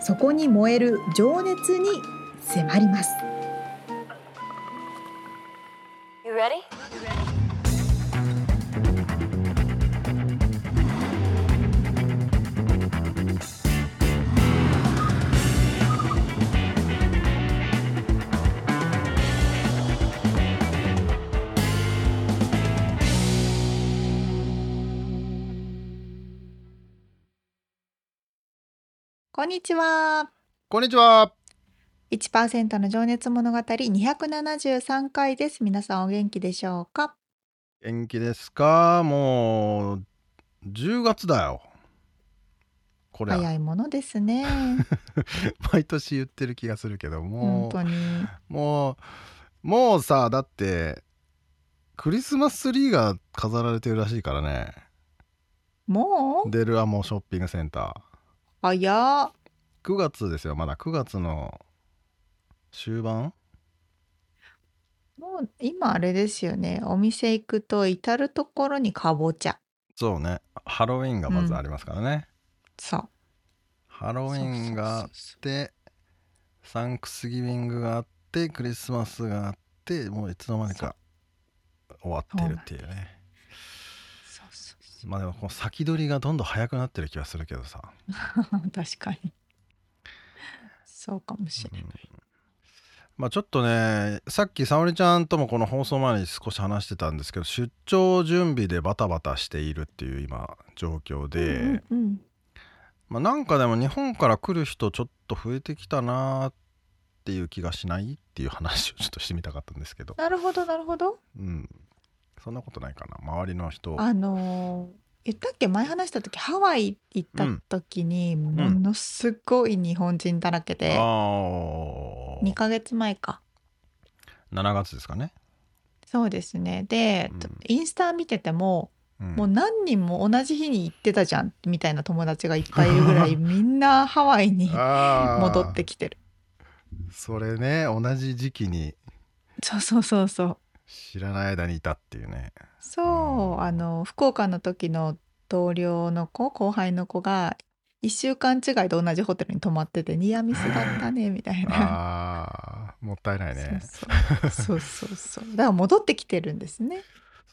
そこに燃える情熱に迫ります。こんにちは。こんにちは。1%の情熱物語273回です。皆さんお元気でしょうか？元気ですか？もう、10月だよ。これ早いものですね。毎年言ってる気がするけども本当に。もう、もうさ、だって、クリスマスツリーが飾られてるらしいからね。もう？デルアモショッピングセンター。早っ。9月ですよまだ。9月の終盤？もう今あれですよね。お店行くと至る所にかぼちゃ。そうね。ハロウィンがまずありますからね、そう。ハロウィンがあってサンクスギビングがあってクリスマスがあってもういつの間にか終わってるっていうねまあでもこの先取りがどんどん早くなってる気がするけどさ。確かに。そうかもしれない、うん、まあちょっとねさっき沙織ちゃんともこの放送前に少し話してたんですけど出張準備でバタバタしているっていう今状況で、うんうん、まあなんかでも日本から来る人ちょっと増えてきたなっていう気がしないっていう話をちょっとしてみたかったんですけど。なるほどなるほど。うんそんなことないかな。周りの人。あのー言ったっけ？前話した時ハワイ行った時にものすごい日本人だらけで、あ2ヶ月前か。7月ですかね。そうですね。で、うん。インスタ見ててもうん。もう何人も同じ日に行ってたじゃんみたいな友達がいっぱいいるぐらい みんなハワイに戻ってきてる。それね同じ時期に。そうそうそうそう知らない間にいたっていうね。そうあの福岡の時の同僚の子後輩の子が1週間違いで同じホテルに泊まっててニアミスだったね みたいな。あもったいないね。そうそう。そうだから戻ってきてるんですね。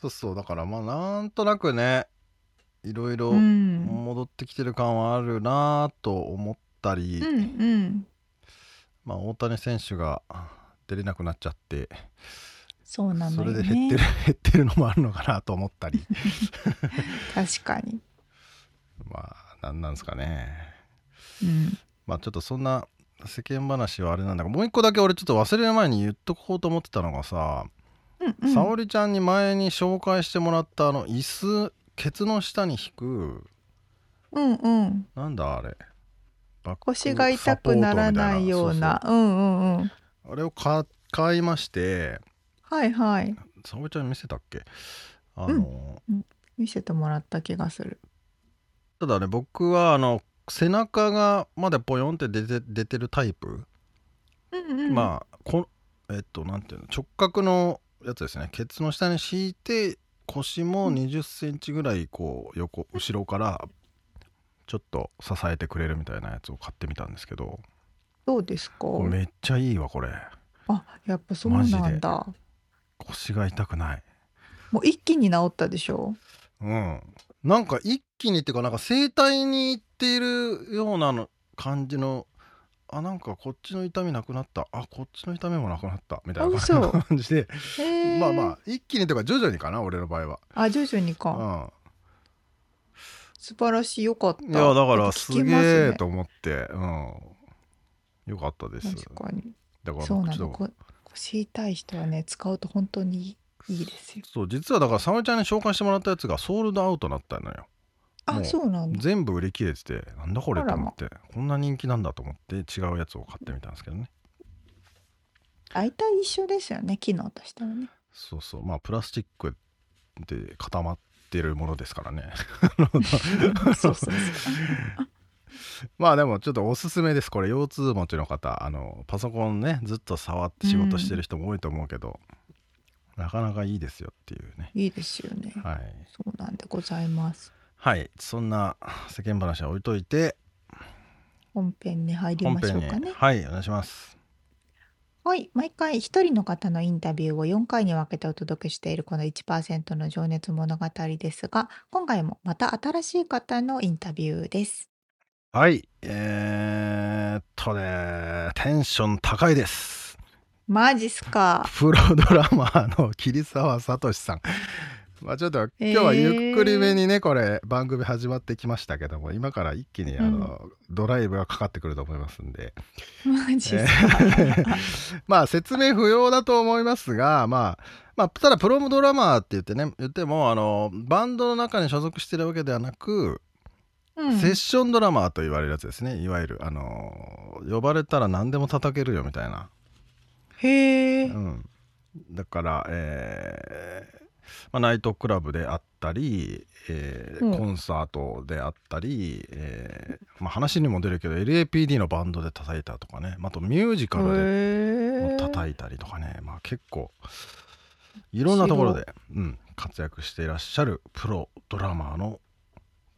そうそう。だからまあなんとなくねいろいろ戻ってきてる感はあるなと思ったり、うんうん、まあ大谷選手が出れなくなっちゃってそうなのよ、ね、それで減ってる 減ってるのもあるのかなと思ったり。確かに。まあ何なんですかね、うん、まあちょっとそんな世間話はあれなんだがもう一個だけ俺ちょっと忘れる前に言っとこうと思ってたのがさ、うんうん、沙織ちゃんに前に紹介してもらったあの椅子ケツの下に引く。うんうん。なんだあれ。腰が痛くならないような。うんうんうん。あれを買いましてはいはい。沙織ちゃん見せたっけ？あの、うん、見せてもらった気がする。ただね僕はあの背中がまでポヨンって出て出てるタイプ、うんうん、まあこえっとなんていうの？直角のやつですね。ケツの下に敷いて腰も2 0センチぐらいこう横後ろからちょっと支えてくれるみたいなやつを買ってみたんですけど。どうですか。めっちゃいいわこれ。あやっぱそうなんだ腰が痛くない。もう一気に治ったでしょ？うん。なんか一気にっていうかなんか整体に行っているようなの感じのあなんかこっちの痛みなくなった。あこっちの痛みもなくなった。みたいな感じで。まあまあ一気にというか徐々にかな俺の場合は。あ徐々にか、うん、素晴らしい。よかった。いやだからすげえと思って、うん。よかったです。確かに。だからそうなの腰痛い人はね使うと本当にいいですよ。そう実はだから沙織ちゃんに紹介してもらったやつがソールドアウトになったのよ。あそうなんだ。全部売り切れててなんだこれと思ってこんな人気なんだと思って違うやつを買ってみたんですけどね。大体一緒ですよね機能としてはね。そうそう。まあプラスチックで固まってるものですからね。そうそうそう まあでもちょっとおすすめです。これ腰痛持ちの方。あのパソコンねずっと触って仕事してる人も多いと思うけど、うん、なかなかいいですよっていうね。いいですよね。はい。そうなんでございます。はい。そんな世間話は置いといて本編に入りましょうかね。はいお願いします。はい。毎回一人の方のインタビューを4回に分けてお届けしているこの1%の情熱物語ですが今回もまた新しい方のインタビューですはい。えー、っとねテンション高いです。マジっすか？プロドラマーの桐沢聡さん。まあちょっと今日はゆっくりめにね、えー、これ番組始まってきましたけども今から一気にあの、うん、ドライブがかかってくると思いますんで。マジえー、まあ説明不要だと思いますがまあまあただプロムドラマーって言ってね言ってもあのバンドの中に所属してるわけではなくうん、セッションドラマーと言われるやつですね。いわゆるあの呼ばれたら何でも叩けるよみたいな。へえ、うん、だからえーまあ、ナイトクラブであったり、えー、うん、コンサートであったり、えーまあ、話にも出るけど LAPD のバンドで叩いたとかね。あとミュージカルで叩いたりとかね、まあ、結構いろんなところで、うん、活躍していらっしゃるプロドラマーの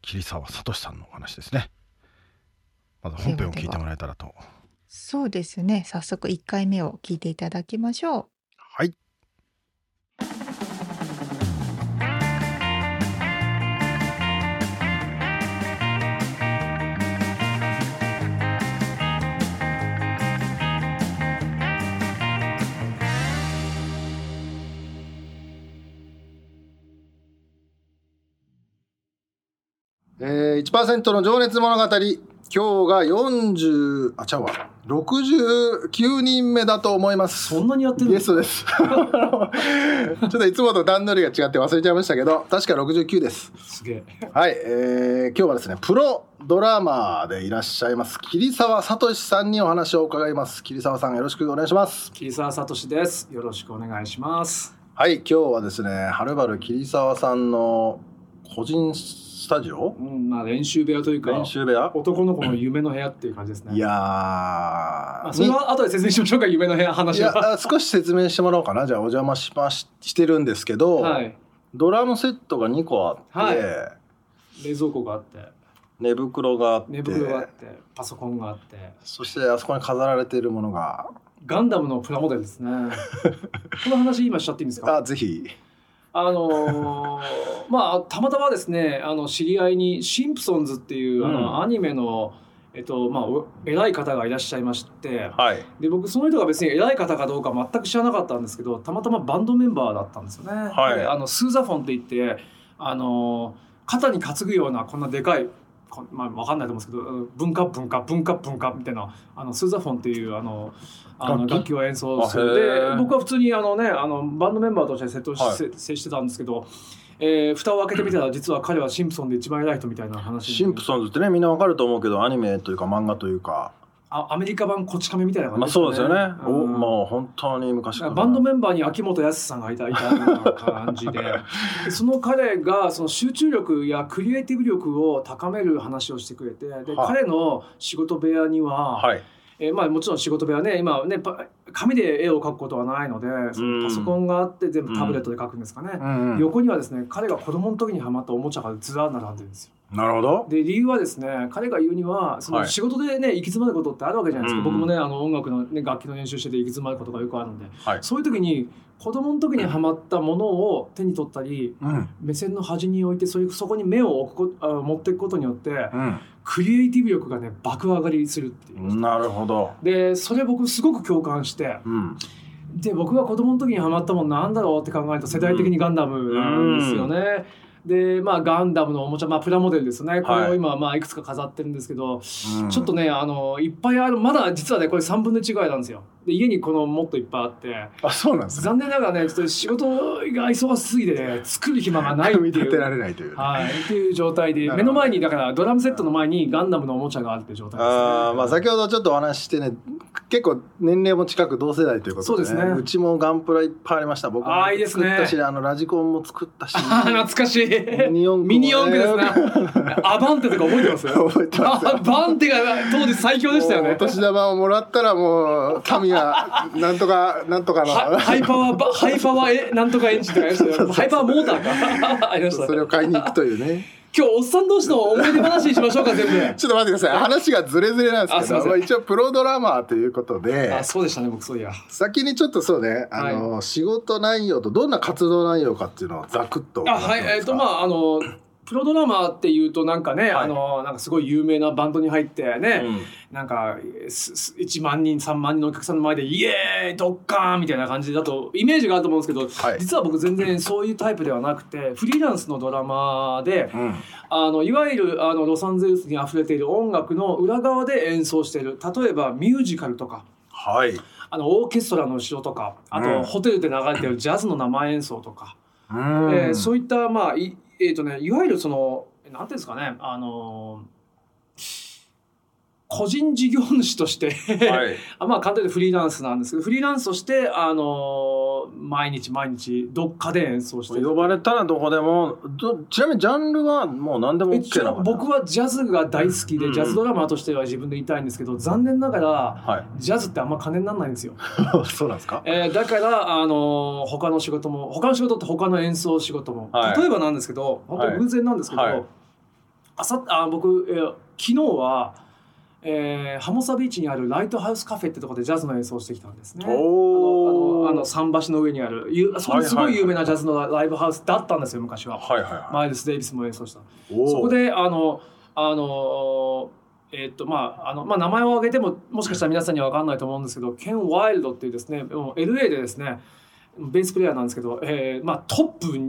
桐沢聡さんのお話ですね。まず本編を聞いてもらえたらと。そうですね。早速1回目を聞いていただきましょう。はい。えー、1%の情熱物語。今日が40、あ、ちゃうわ。69人目だと思います。そんなにやってるゲストです。ちょっといつもと段取りが違って忘れちゃいましたけど、確か69です。すげえ。はい、えー、今日はですね、プロドラマーでいらっしゃいます、桐沢聡さんにお話を伺います。桐沢さん、よろしくお願いします。桐沢聡です。よろしくお願いします。はい、今日はですね、はるばる桐沢さんの個人スタジオ、うん、まあ練習部屋というか練習部屋？男の子の夢の部屋っていう感じですね。いやー。それは後で説明しましょうか夢の部屋話は。少し説明してもらおうかな。じゃあお邪魔しまししてるんですけど、はい、ドラムセットが2個あって、はい、冷蔵庫があって。寝袋があって寝袋があってパソコンがあって。そしてあそこに飾られているものが。ガンダムのプラモデルですね。この話今しちゃっていいんですか？あぜひあのー、まあたまたまですねあの知り合いに「シンプソンズ」っていう、あのアニメの、えっとまあ、偉い方がいらっしゃいまして、はい、で僕その人が別に偉い方かどうか全く知らなかったんですけどたまたまバンドメンバーだったんですよね。はい、あのスーザフォンって言ってあの肩に担ぐようなこんなでかいまあ、分かんないと思うんですけど文化文化文化文化みたいなあのスーザフォンっていうあのあの楽器？を演奏する。で僕は普通にあの、ね、あのバンドメンバーとして接接してたんですけど。えー、蓋を開けてみたら 実は彼はシンプソンで一番偉い人みたいな話シンプソンズってねみんなわかると思うけどアニメというか漫画というか。あアメリカ版こち亀みたいな感じですね。まあそうですよね。うん、もう本当に昔バンドメンバーに秋元康さんがいたいたような感じで。でその彼がその集中力やクリエイティブ力を高める話をしてくれてで、は彼の仕事部屋には、はいえー、まあもちろん仕事部屋ね今ね紙で絵を描くことはないのでそのパソコンがあって全部タブレットで描くんですかね、うんうん、横にはですね彼が子供の時にハマったおもちゃがずら並んでるんですよ。なるほど。で理由はですね彼が言うにはその仕事でね、行き詰まることってあるわけじゃないですか、僕もねあの音楽の、ね、楽器の練習してて行き詰まることがよくあるんで、はい、そういう時に子供の時にはまったものを手に取ったり、うん、目線の端に置いてそれそこに目を置くこあ持っていくことによって、うん、クリエイティブ力がね爆上がりするっていう。なるほど。でそれ僕すごく共感して、うん、で僕が子供の時にはまったもんなんだろうって考えると世代的にガンダムなんですよね。で、まあ、ガンダムのおもちゃ、まあ、プラモデルですね。これを今、まあ、いくつか飾ってるんですけど、うん。ちょっとね、あの、いっぱいある、まだ実はね、これ3分の1ぐらいなんですよ。で、家にこのもっといっぱいあって、あそうなんですね。残念ながらね、ちょっと仕事が忙しすぎてね、作る暇がないっていう。組み立てられないというね、はい、っていう状態で目の前にだからドラムセットの前にガンダムのおもちゃがあるっていう状態ですね。あーまあ先ほどちょっとお話ししてね結構年齢も近く同世代ということで,、そうですね。うちもガンプラいっぱいありました。僕もあーいいですね。作ったしあのラジコンも作ったし。懐かしい。ミニ四駆ミニ四駆ですね。アバンテとか覚えてます？覚えてますアバンテが当時最強でしたよね。お。年玉をもらったらもう民はなんとかなんとかのはハイパワーば、ハイパワーえ、なんとかエンジンとかありましたよ。ハイパワーモーターか。ありましたそ。れを買いに行くというね今日おっさん同士の思い出話にしましょうか、全部。ちょっと待ってください話がズレズレなんですけどまあ一応プロドラマーということであ、そうでしたね、僕そういや。先にちょっとそうねあの、仕事内容とどんな活動内容かっていうのをざくっとあ、はい、えっ、と、まあ、あの。プロドラマーっていうとなんかね、はい。あのなんかすごい有名なバンドに入ってね、うん。なんかすす1万人3万人のお客さんの前でイエーイドッカーンみたいな感じだとイメージがあると思うんですけど、はい。実は僕全然そういうタイプではなくてフリーランスのドラマでうん。あのいわゆるあのロサンゼルスにあふれている音楽の裏側で演奏している例えばミュージカルとかはい。あのオーケストラの後ろとかあと、うん。ホテルで流れてるジャズの生演奏とか、うん。えーそういったまあい,、えーとね、いわゆるそのなんていうんですかねあの個人事業主としてはい。あ まあ簡単にフリーランスなんですけどフリーランスとしてあの毎日毎日どっかで演奏して。る呼ばれたらどこでもどちなみにジャンルはもう何でも一 OK な応の僕はジャズが大好きで、うん。ジャズドラマーとしては自分で言いたいんですけど残念ながらはい。ジャズってあんま金にならないんですよ、そうなんですか？えーだからあの他の仕事も他の仕事って他の演奏仕事も、はい。例えばなんですけど本当に偶然なんですけど、はい。あさあ僕、えー昨日は、えーハモサビーチにあるライトハウスカフェってところでジャズの演奏をしてきたんですね。おあのあの桟橋の上にあるゆそこすごい有名なジャズのライブハウスだったんですよ昔は。はいはいはマイルス・デイビスも演奏した。そこであのあのえーっとまああのまあ名前を挙げてももしかしたら皆さんには分かんないと思うんですけどケン・ワイルドっていうですねもう LA でですねベースプレイヤーなんですけど、えーまあ、トップ2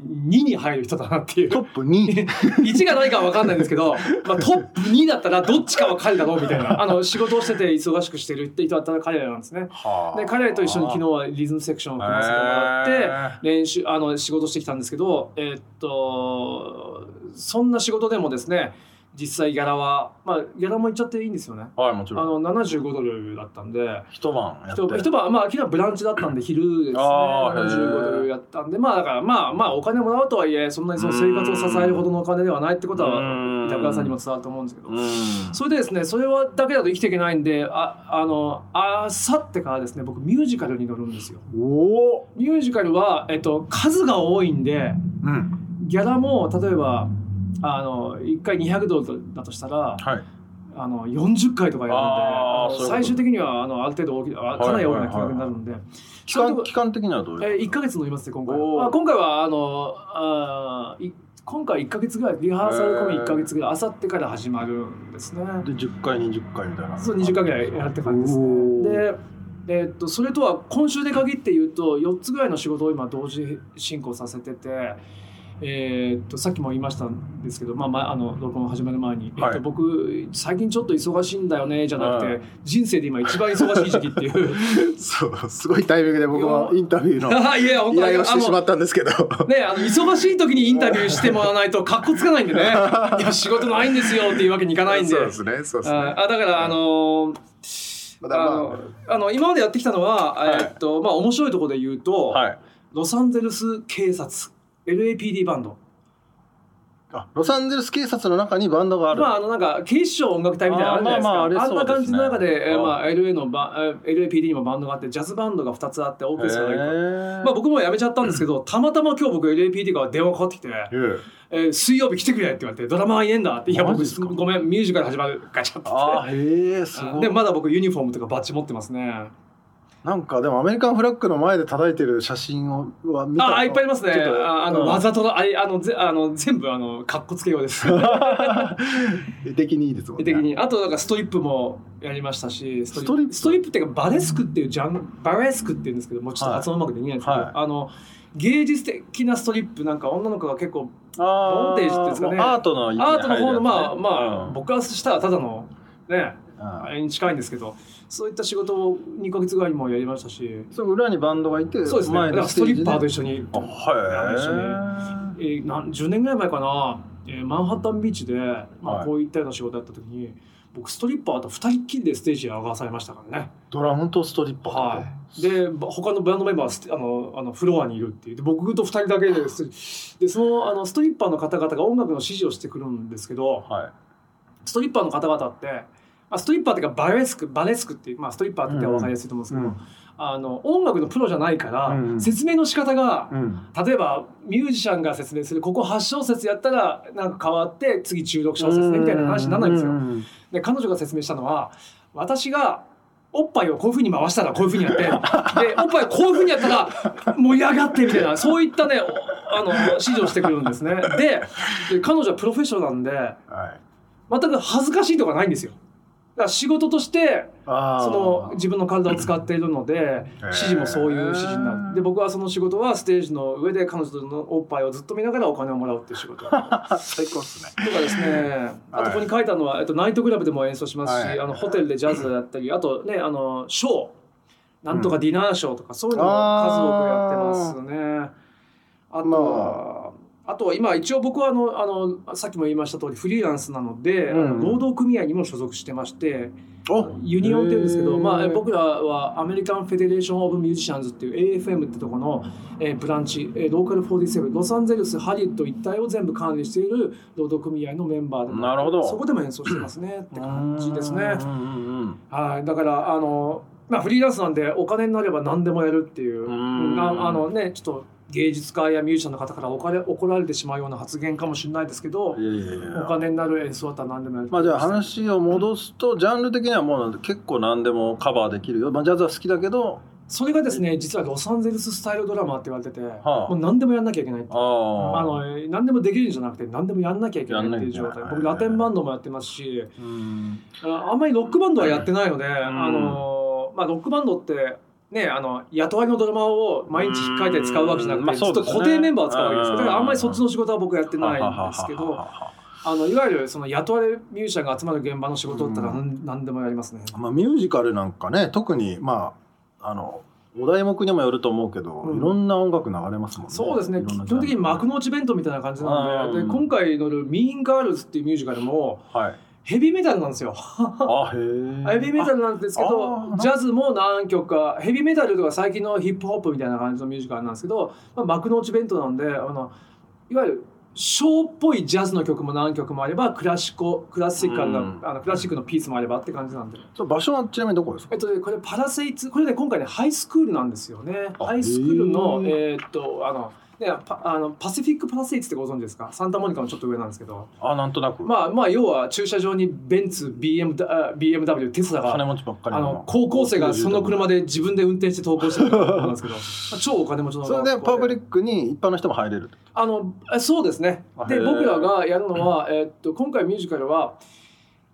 に入る人だなっていうトップ2 1 が何かは分かんないんですけど、まあ、トップ2だったらどっちかは彼だろうみたいなあの仕事をしてて忙しくしてるって人だったら彼らなんですね。はで彼らと一緒に昨日はリズムセクションを組ませてもらって。へ練習あの仕事してきたんですけど、えーっとそんな仕事でもですね実際ギャラはまあギャラも言っちゃっていいんですよね。ーはいもちあろん。の75ドルだったんで。一晩やって。一一晩まあ昨日はブランチだったんで昼ですね。あーへー。75ドルやったんでまあだからまあまあお金もらうとはいえそんなにその生活を支えるほどのお金ではないってことはうん。板倉さんにも伝わると思うんですけど。うん。それでですねそれはだけだと生きていけないんでああのあさってからですね僕ミュージカルに乗るんですよ。おおミュージカルは、えっと、数が多いんでうん。ギャラも例えばあの1回200ドルだとしたらはい。あの40回とかやるんで最終的にはあのある程度大きあかなり大きな金額になるんで、期間期間的にはどういうえー、1か月乗りますね今回。まあ、今回はあのあーい今回1か月ぐらいリハーサル込み1か月ぐらいあさってから始まるんですね。で10回20回みたいな。そう20回ぐらいやって感じですおねー。でえーっとそれとは今週で限って言うと4つぐらいの仕事を今同時進行させてて、えーっとさっきも言いましたんですけど、まあ、まああの録音始める前に、えーっと僕最近ちょっと忙しいんだよねじゃなくて、うん人生で今一番忙しい時期っていう。そうすごいタイミングで僕もインタビューの あいや本依当頼をしてしまったんですけど。ね、あの忙しい時にインタビューしてもらわないとかっこつかないんでね。いや仕事ないんですよっていうわけにいかないんで。そうですねそうですね。ああだからあのーまあ。のあの今までやってきたのは、はい。えっとまあ面白いところで言うと、あはい。ロサンゼルス警察 LAPD バンド。あロサンゼルス警察の中にバンドがある、まああのなんか警視庁音楽隊みたいなのあるじゃないですか。あーまあまあんな感じの中で、えまあ、LA のバえー LAPD にもバンドがあってジャズバンドが2つあってオーケストラが1個へー。まあ僕も辞めちゃったんですけど、たまたま今日僕 LAPD から電話かかってきて、ええー水曜日来てくれって言われて、ドラマーいねえんだって、いや僕ごめん、ミュージカル始まるガチャってあーへえすごい。で、まだ僕ユニフォームとかバッジ持ってますね。なんかでもアメリカンフラッグの前で叩いてる写真をは見た。あ、いっぱいありますね。ああの、うん。わざとの、あれ、あの、ぜあの全部、あの、かっこつけようです。絵的にいいですもんね。絵的に。あと、なんかストリップもやりましたし、スストリップ。ストリップっていうか、バレスクっていうジャン、バレスクっていうんですけど、もうちょっと発音うまくできないんですけど、は。い。あの、芸術的なストリップなんか女の子が結構ボンテージっていうんですかね。アートの、アートの方のまあまあ、うん、僕からしたらただのねあれに近いんですけどそういった仕事を2か月ぐらいにもやりましたし。そ裏にバンドがいてそうですね。ストリッパーと一緒に。あはい。一緒に、えー、なん10年ぐらい前かな、えー、マンハッタンビーチで、まあ、こういったような仕事やった時に、はい僕ストリッパーと2人っきりでステージに上がされましたからね。ドラムとストリッパーはい。で他のバンドメンバーはあのあのフロアにいるっていう。で僕と2人だけです でそのあのストリッパーの方々が音楽の指示をしてくるんですけど、はい、ストリッパーの方々って、まあ、ストリッパーっていうかバレスクバレスクっていう、まあ、ストリッパーって分かりやすいと思うんですけど、うんうんあの音楽のプロじゃないから、うん、説明の仕方が、うん、例えばミュージシャンが説明するここ8小節やったらなんか変わって次中6小節ねみたいな話にならないんですよ。で彼女が説明したのは私がおっぱいをこういうふうに回したらこういうふうにやってでおっぱいをこういうふうにやったら盛り上がってみたいなそういったねあの指示をしてくるんですね。で彼女はプロフェッショナルなんで、はい、全く恥ずかしいとかないんですよ。だ仕事としてその自分の体を使っているので指示もそういう指示になる。で僕はその仕事はステージの上で彼女のおっぱいをずっと見ながらお金をもらうっていう仕事。最高っすね。とかですね。あとここに書いたのは、えっと、ナイトクラブでも演奏しますし、はい、あのホテルでジャズだったりあとねあのショー。なんとかディナーショーとか、そういうのも数多くやってますね。あとは、あとは今一応僕はあのあのさっきも言いました通りフリーランスなので、うん、労働組合にも所属してましてユニオンっていうんですけど、まあ、僕らは American Federation of Musicians っていう AFM ってとこの、えー、ブランチ、えー、ローカル47ロサンゼルスハリウッド一帯を全部管理している労働組合のメンバーでなるほど。そこでも演奏してますねって感じですね。はい。だからあのまあ、フリーランスなんでお金になれば何でもやるっていう。ああのねちょっと芸術家やミュージシャンの方から怒ら怒られてしまうような発言かもしれないですけどお金になる演奏だったら何でもやる。まあじゃあ話を戻すとジャンル的にはもう結構何でもカバーできるよ、まあ、ジャズは好きだけど。それがですね実はロサンゼルススタイルドラマって言われてて、はあ、もう何でもやんなきゃいけないってあの何でもできるんじゃなくて何でもやんなきゃいけないっていう状態。僕ラテンバンドもやってますしあんまりロックバンドはやってないので、あのまあ、ロックバンドってね、あの雇われのドラマを毎日引っかいて使うわけじゃなくて、ちょっと固定メンバーを使うわけですだからあんまりそっちの仕事は僕やってないんですけど。あのいわゆるその雇われミュージシャンが集まる現場の仕事だったら何,、何でもやりますね。まあミュージカルなんかね特にまああのお題目にもよると思うけど、うん、いろんな音楽流れますもんね。そうですね。基本的に幕の内弁当みたいな感じなんで、で今回のミーンガールズっていうミュージカルも、はい、ヘビーメタルなんですよ。あへヘビーメタルなんですけどジャズも何曲かヘビーメタルとか最近のヒップホップみたいな感じのミュージカルなんですけど、まあ、幕の内弁当なんであのいわゆるショーっぽいジャズの曲も何曲もあればクラシコクラシックな、うん、あのクラシックのピースもあればって感じなんでそ場所はちなみにどこですか？えっとねこれパラセイツこれね今回ねハイスクールなんですよね。ハイスクールのえー、っとあのでパあのパシフィックプラスイツってご存知ですか？サンタモニカのちょっと上なんですけど。あなんとなく。まあまあ要は駐車場にベンツ BM BMW テスラが金持ちばっかりあの高校生がその車で自分で運転して投稿してるなんですけど。超お金持ちのそれでパブリックに一般の人も入れるあのそうですね。で僕らがやるのは、えー、っと今回ミュージカルは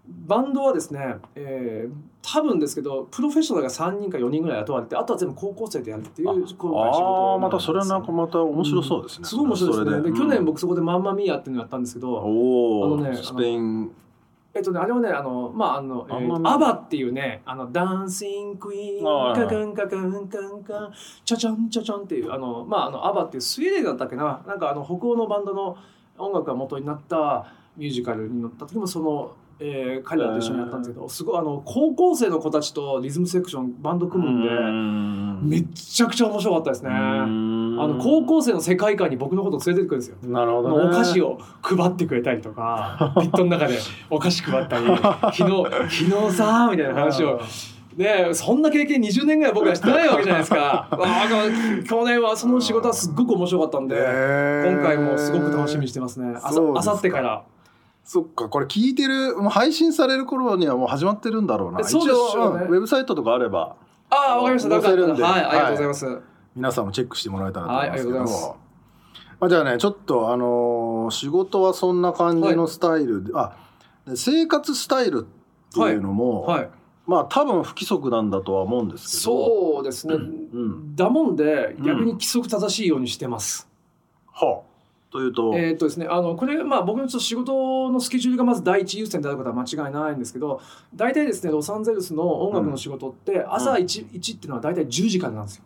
バンドはですね、えー、多分ですけどプロフェッショナルが3人か4人ぐらい雇われてあとは全部高校生でやるっていう今回仕事ああまたそれはなんかまた面白そうですね、うん、すごい面白いですね。で、去年僕そこで「マンマミーヤ」っていうのやったんですけどおお、ね、スペイン。えっとね、あれはね、あの、まあ、あの、えー、アバっていうね、あの、ダンシングクイーン、カカンカカンカンカン、チャチャンチャチャンっていう、あの、まあ、あの、アバっていうスウェーデンだったっけな、なんかあの、北欧のバンドの音楽が元になったミュージカルに乗った時も、その、えー、彼らと一緒にやったんですけど、すごいあの高校生の子たちとリズムセクションバンド組むんでめちゃくちゃ面白かったですねあの高校生の世界観に僕のことを連れてくるんですよなるほど、ね、お菓子を配ってくれたりとか ピットの中でお菓子配ったり昨日 昨日さみたいな話を。ねそんな経験20年ぐらい僕はしてないわけじゃないです か。去年はその仕事はすっごく面白かったんで、今回もすごく楽しみにしてますね。あさあさってから。そっかこれ聞いてるもう配信される頃にはもう始まってるんだろうな。そうですよ、ね、ウェブサイトとかあれば。ああわかりました。載せるんで。はいありがとうございます、はい、皆さんもチェックしてもらえたらと思います。けど、はい、まあ、じゃあねちょっとあのー、仕事はそんな感じのスタイルで、はい、あ生活スタイルっていうのも、はい、まあ多分不規則なんだとは思うんですけど。そうですね、うん。だもんで逆に規則正しいようにしてます。はあというと、えーっとですね、あのこれ、まあ、僕のちょっと仕事のスケジュールがまず第一優先であることは間違いないんですけど大体ですねロサンゼルスの音楽の仕事って朝 1,、1っていうのは大体10時からなんですよ。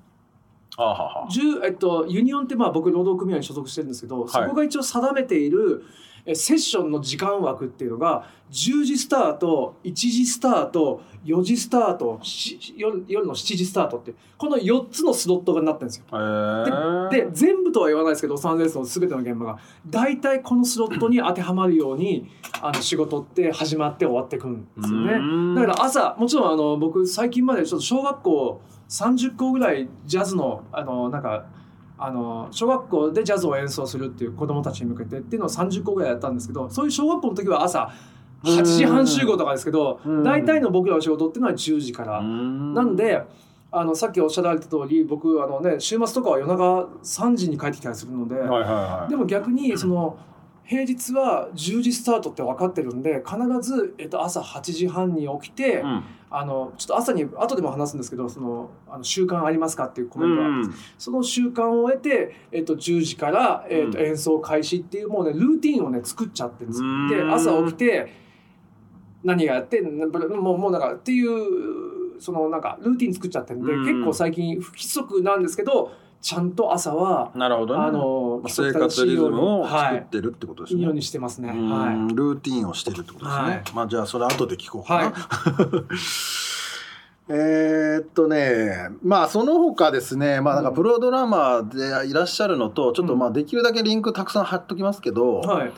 はあはあはあ10えっと、ユニオンってまあ僕労働組合に所属してるんですけど、い。そこが一応定めているえセッションの時間枠っていうのが10時スタート1時スタート4時スタートし夜夜の7時スタートってこの4つのスロットがなってるんですよ。で全部とは言わないですけどロサンゼルスの全ての現場が大体このスロットに当てはまるようにあの仕事って始まって終わってくるんですよね。うんだから朝もちろんあの僕最近までちょっと小学校30校ぐらいジャズのあのなんかあの小学校でジャズを演奏するっていう子供たちに向けてっていうのを30校ぐらいやったんですけどそういう小学校の時は朝8時半集合とかですけどうん大体の僕らの仕事っていうのは10時から。うん。なんであのさっきおっしゃられた通り僕あの、ね、週末とかは夜中3時に帰ってきたりするので、でも逆にその平日は10時スタートって分かってるんで必ず、えっと、朝8時半に起きて、うん。あのちょっと朝に後でも話すんですけどそのあの習慣ありますかっていうコメントがあるんその習慣を得て、えっと、10時から、えっと、うん。演奏開始っていうもうねルーティンをね作っちゃってるんです。ようん。で朝起きて何がやってもうもうなんかっていうそのなんかルーティン作っちゃってるんで、うん。結構最近不規則なんですけどちゃんと朝は、なるほどねあのまあ生活リズムを作はいってるってことですね、いいようにしてますね。うんはルーティンをしてるってことですね、はいまあじゃあそれ後で聞こうかな、はい えーっとねまあその他ですねまあなんかプロドラマーでいらっしゃるのとちょっとまあできるだけリンクたくさん貼っときますけど、い。はい。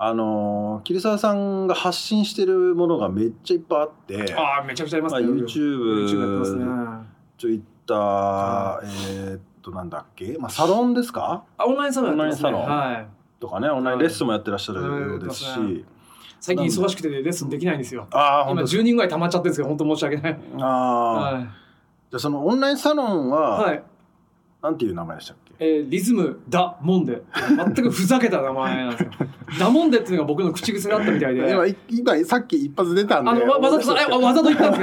あのー桐沢さんが発信してるものがめっちゃいっぱいあってああ、めちゃくちゃありますね。まあ YouTube やってますね。YouTube ツイッター、えーっとなんだっけ、まあ、サロンですか？あ、オンラインサロンやってますね。オンラインサロンはい。とかねオンラインレッスンもやってらっしゃるようですし、はい最近忙しくてレッスンできないんですよ。今ああ本当です10人ぐらい溜まっちゃってるんですけど、本当申し訳ない。ああ、はい。じゃあそのオンラインサロンは、はい。なんていう名前でしたっけ？えーリズムダモンデ全くふざけた名前なんですよ。ダモンデっていうのが僕の口癖だったみたいで。今今さっき一発出たんであのわわざとあわざと言ったんです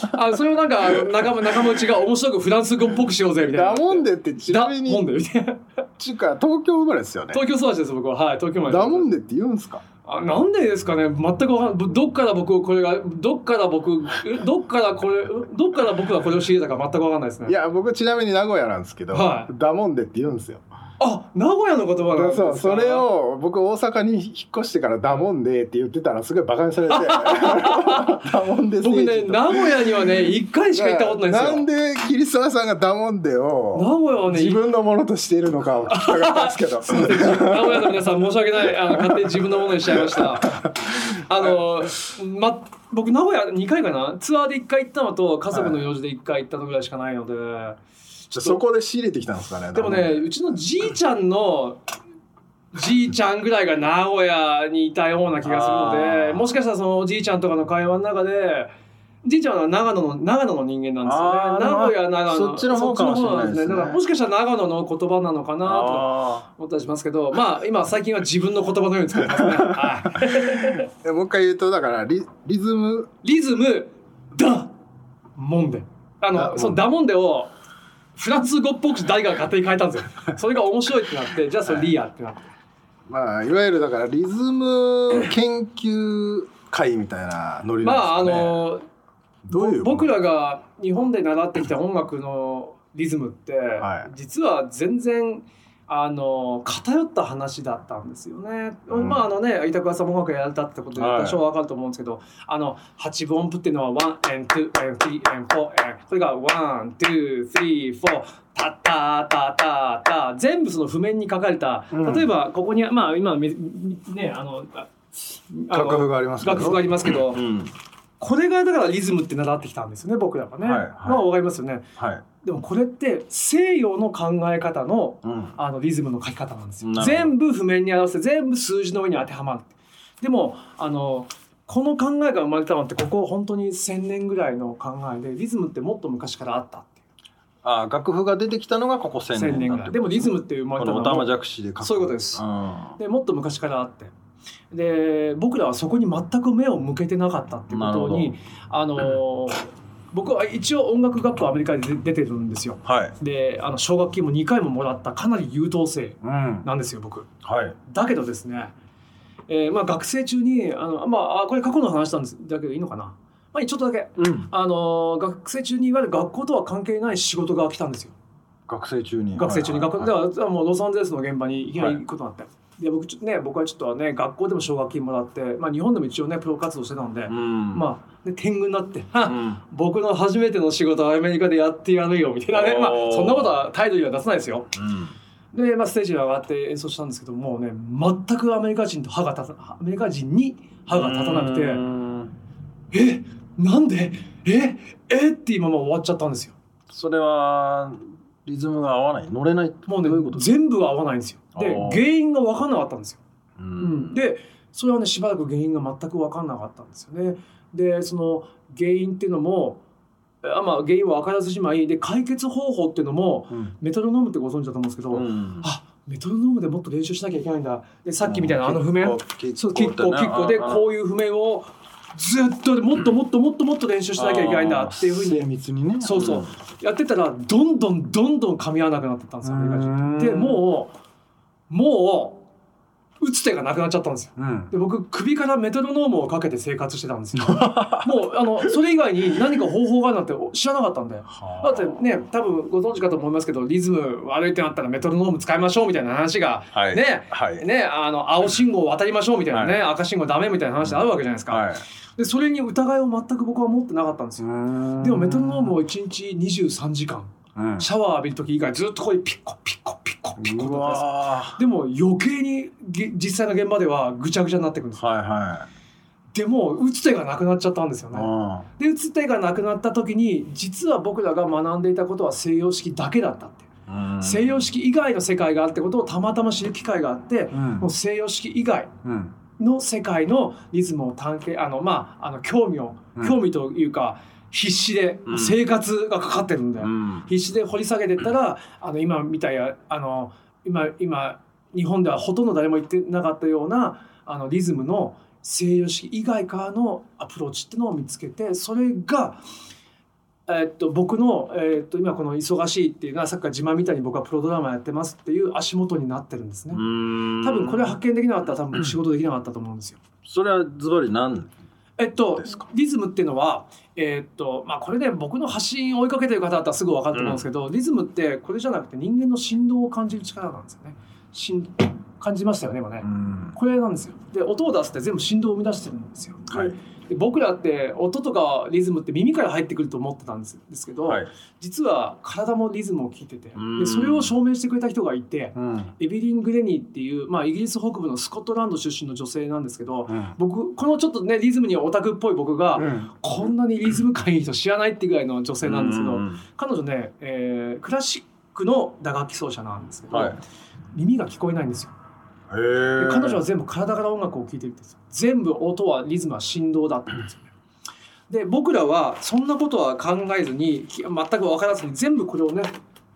けど、あそれをなんか仲間仲間内が面白くフランス語っぽくしようぜみたいな。ダモンデってちなみダモンにデみたいな。ちゅうか東京生まれですよね東京育ちです僕ははい東京まで。ダモンデって言うんですか？あなんでですかね。全くわかんないどっから僕これがどっから僕えどっからこれどっから僕がこれを知りたか全くわかんないですね。いや僕ちなみに名古屋なんですけど、はい。ダモンデって言うんですよあ名古屋の言葉なんですかそうそれを僕大阪に引っ越してからダモンデって言ってたらすごいバカにされて。ダモンデ僕ねと名古屋にはね 一回しか行ったことないんですよ。なんで桐沢さんがダモンデ名を古屋はね自分のものとしているのかを聞きたかったんですけど 名古屋の皆さん申し訳ない。あの勝手に自分のものにしちゃいました。あの、ま、僕名古屋2回かな？ツアーで1回行ったのと家族の用事で1回行ったのぐらいしかないので、じゃあそこで仕入れてきたんですかねでもねうちのじいちゃんのじいちゃんぐらいが名古屋にいたような気がするのあでー。もしかしたらそのおじいちゃんとかの会話の中でじいちゃんは長野の長野の人間なんですよね。名古屋長野そっちの方かもしれないですね。だからもしかしたら長野の言葉なのかなと思ったりしますけどまあ今最近は自分の言葉のように使ってますね、はい、ーもう一回言うとだからリリズム？リズムダモンデ。あのそのダモンデをフランス語っぽく誰かが勝手に変えたんですよ。それが面白いってなってじゃあそれリアってなって。まあいわゆるだからリズム研究会みたいなノリまああなんですかね、のどういうぼ僕らが日本で習ってきた音楽のリズムって、はい。実は全然あの偏った話だったんですよね。うん。まああのね板倉さんも音楽やられたってことではい。多少わかると思うんですけど、あの8分音符っていうのは1 and 2 and 3 and 4 and それが1 2 3 4タッタータタタタ全部その譜面に書かれた、うん。例えばここにまあ今ねあのああの楽譜がありますけど。楽譜がありますけど、うんこれがだからリズムって習ってきたんですよね僕らがね。はいはい。まあわかりますよね。はい、でもこれって西洋の考え方のうん、あのリズムの書き方なんですよ。全部譜面に合わせて全部数字の上に当てはまる。でもあのこの考えが生まれたのってここ本当に1,000年ぐらいの考えでリズムってもっと昔からあったっていう。あ楽譜が出てきたのがここ1000 1,000年年ぐらいでもリズムって生まれこたのはそういうことです。うん。でもっと昔からあってで僕らはそこに全く目を向けてなかったってことにあの 僕は一応音楽学校アメリカで出てるんですよ。はい。であの奨学金も2回ももらったかなり優等生うん。なんですよ僕。はい。だけどですね、えーまあ、学生中にあの、まあ、あこれ過去の話なんですだけどいいのかな、まあ、ちょっとだけ、うん。あの学生中にいわゆる学校とは関係ない仕事が来たんですよ学生中に。学生中に学校、はいはいはいだからもうロサンゼルスの現場にいきなり行くことになって、で僕ちょね僕はちょっとね学校でも奨学金もらって、まあ、日本でも一応ねプロ活動してたんで、うん。まあで天狗になって「はっうん。僕の初めての仕事はアメリカでやってやるよ」みたいなね、まあそんなことは態度には出さないですよ。うん。で、まあ、ステージに上がって演奏したんですけどもうね全くアメリカ人と歯が立たアメリカ人に歯が立たなくてうん「えなんで？ええ？って今まま終わっちゃったんですよ。それはリズムが合わない乗れないもうねどういうこと全部合わないんですよ。で原因が分かんなかったんですよ。ううん、でそれはねしばらく原因が全く分かんなかったんですよね。でその原因っていうのもあまあ原因は分からずじまい。で解決方法っていうのもうん。メトロノームってご存知だと思うんですけど、うん。あメトロノームでもっと練習しなきゃいけないんだ。でさっきみたいなあの譜面。そうキッコキッコでこういう譜面をずっともっともっともっともっと練習しなきゃいけないんだっていうふうに精密にね。そうそう。やってたらどんどんどんどん噛み合わなくなってったんですよでもうもう打つ手がなくなっちゃったんですよ。うん。で僕首からメトロノームをかけて生活してたんですよ もうあのそれ以外に何か方法があるなんて知らなかったんで。だはってね多分ご存知かと思いますけどリズム悪いってなったらメトロノーム使いましょうみたいな話がはい。ねはい。ねあの青信号を渡りましょうみたいなね、赤信号ダメみたいな話あるわけじゃないですか、はいでそれに疑いを全く僕は持ってなかったんですよ。でもメトロノームを1日23時間うん。シャワー浴びる時以外ずっとこういうピッコピッコピッコピッコってうやってますわでも余計にげ実際の現場ではぐちゃぐちゃになってくるんですーよ。はいはいでも打つ手がなくなっちゃったんですよね。あで打つ手がなくなった時に実は僕らが学んでいたことは西洋式だけだったっていう。ん。西洋式以外の世界があるってことをたまたま知る機会があってうん。もう西洋式以外うん。の世界のリズムを探検あのまああの興味をうん。興味というか必死でうん。生活がかかってるんで、うん。必死で掘り下げてったらあの今みたいなあの今今日本ではほとんど誰も言ってなかったようなあのリズムの西洋式以外からのアプローチっていうのを見つけてそれが、えっと僕の、えっと今この「忙しい」っていうのはさっきから自慢みたいに僕はプロドラマやってますっていう足元になってるんですね。多分これ発見できなかったら多分仕事できなかったと思うんですよ。それはズバリ何えっとですか、リズムっていうのは、えーっとまあ、これね僕の発信を追いかけてる方だったらすぐ分かると思うんですけど、リズムってこれじゃなくて人間の振動を感じる力なんですよね。振感じましたよね今ね。うんこれなんですよ。で音を出すって全部振動を生み出してるんですよ。はいで僕らって音とかリズムって耳から入ってくると思ってたんですですけど、はい。実は体もリズムを聞いててうん。でそれを証明してくれた人がいてうん。エビリン・グレニーっていう、まあ、イギリス北部のスコットランド出身の女性なんですけど、うん。僕このちょっとねリズムにオタクっぽい僕が、うん。こんなにリズム感いい人知らないってぐらいの女性なんですけど、うん。彼女ね、えークラシックの打楽器奏者なんですけど、はい。耳が聞こえないんですよ。へ彼女は全部体から音楽を聴いてるんですよ。全部音はリズムは振動だって言うんですよ。ねで僕らはそんなことは考えずにき全く分からずに全部これをね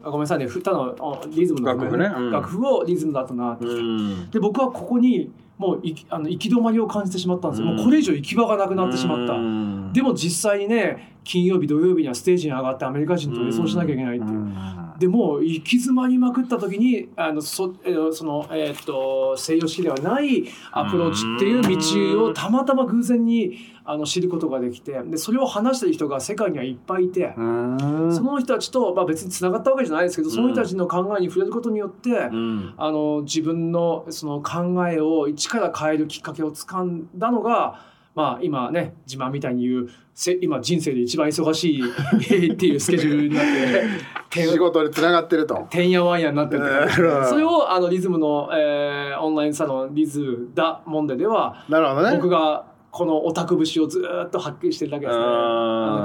あごめんなさいねふたのあリズムの楽譜ね。うん。楽譜をリズムだとなってう。ん。で僕はここにもういきあの行き止まりを感じてしまったんですよ、うん。もうこれ以上行き場がなくなってしまった、うん。でも実際にね金曜日土曜日にはステージに上がってアメリカ人と演奏しなきゃいけないっていう。うんでもう行き詰まりまくった時にあのそ,、えーその、えーっと西洋式ではないアプローチっていう道をたまたま偶然にあの知ることができてでそれを話してる人が世界にはいっぱいいて。うんその人たちと、まあ、別につながったわけじゃないですけどその人たちの考えに触れることによって、うんあの自分のその考えを一から変えるきっかけをつかんだのが、まあ、今ね自慢みたいに言うせ今人生で一番忙しいっていうスケジュールになって仕事につながってるとてんやわんやになっててそれをあのリズムの、えーオンラインサロンリズダモンデではなるほどね僕がこのオタク節をずーっと発揮してるだけですね。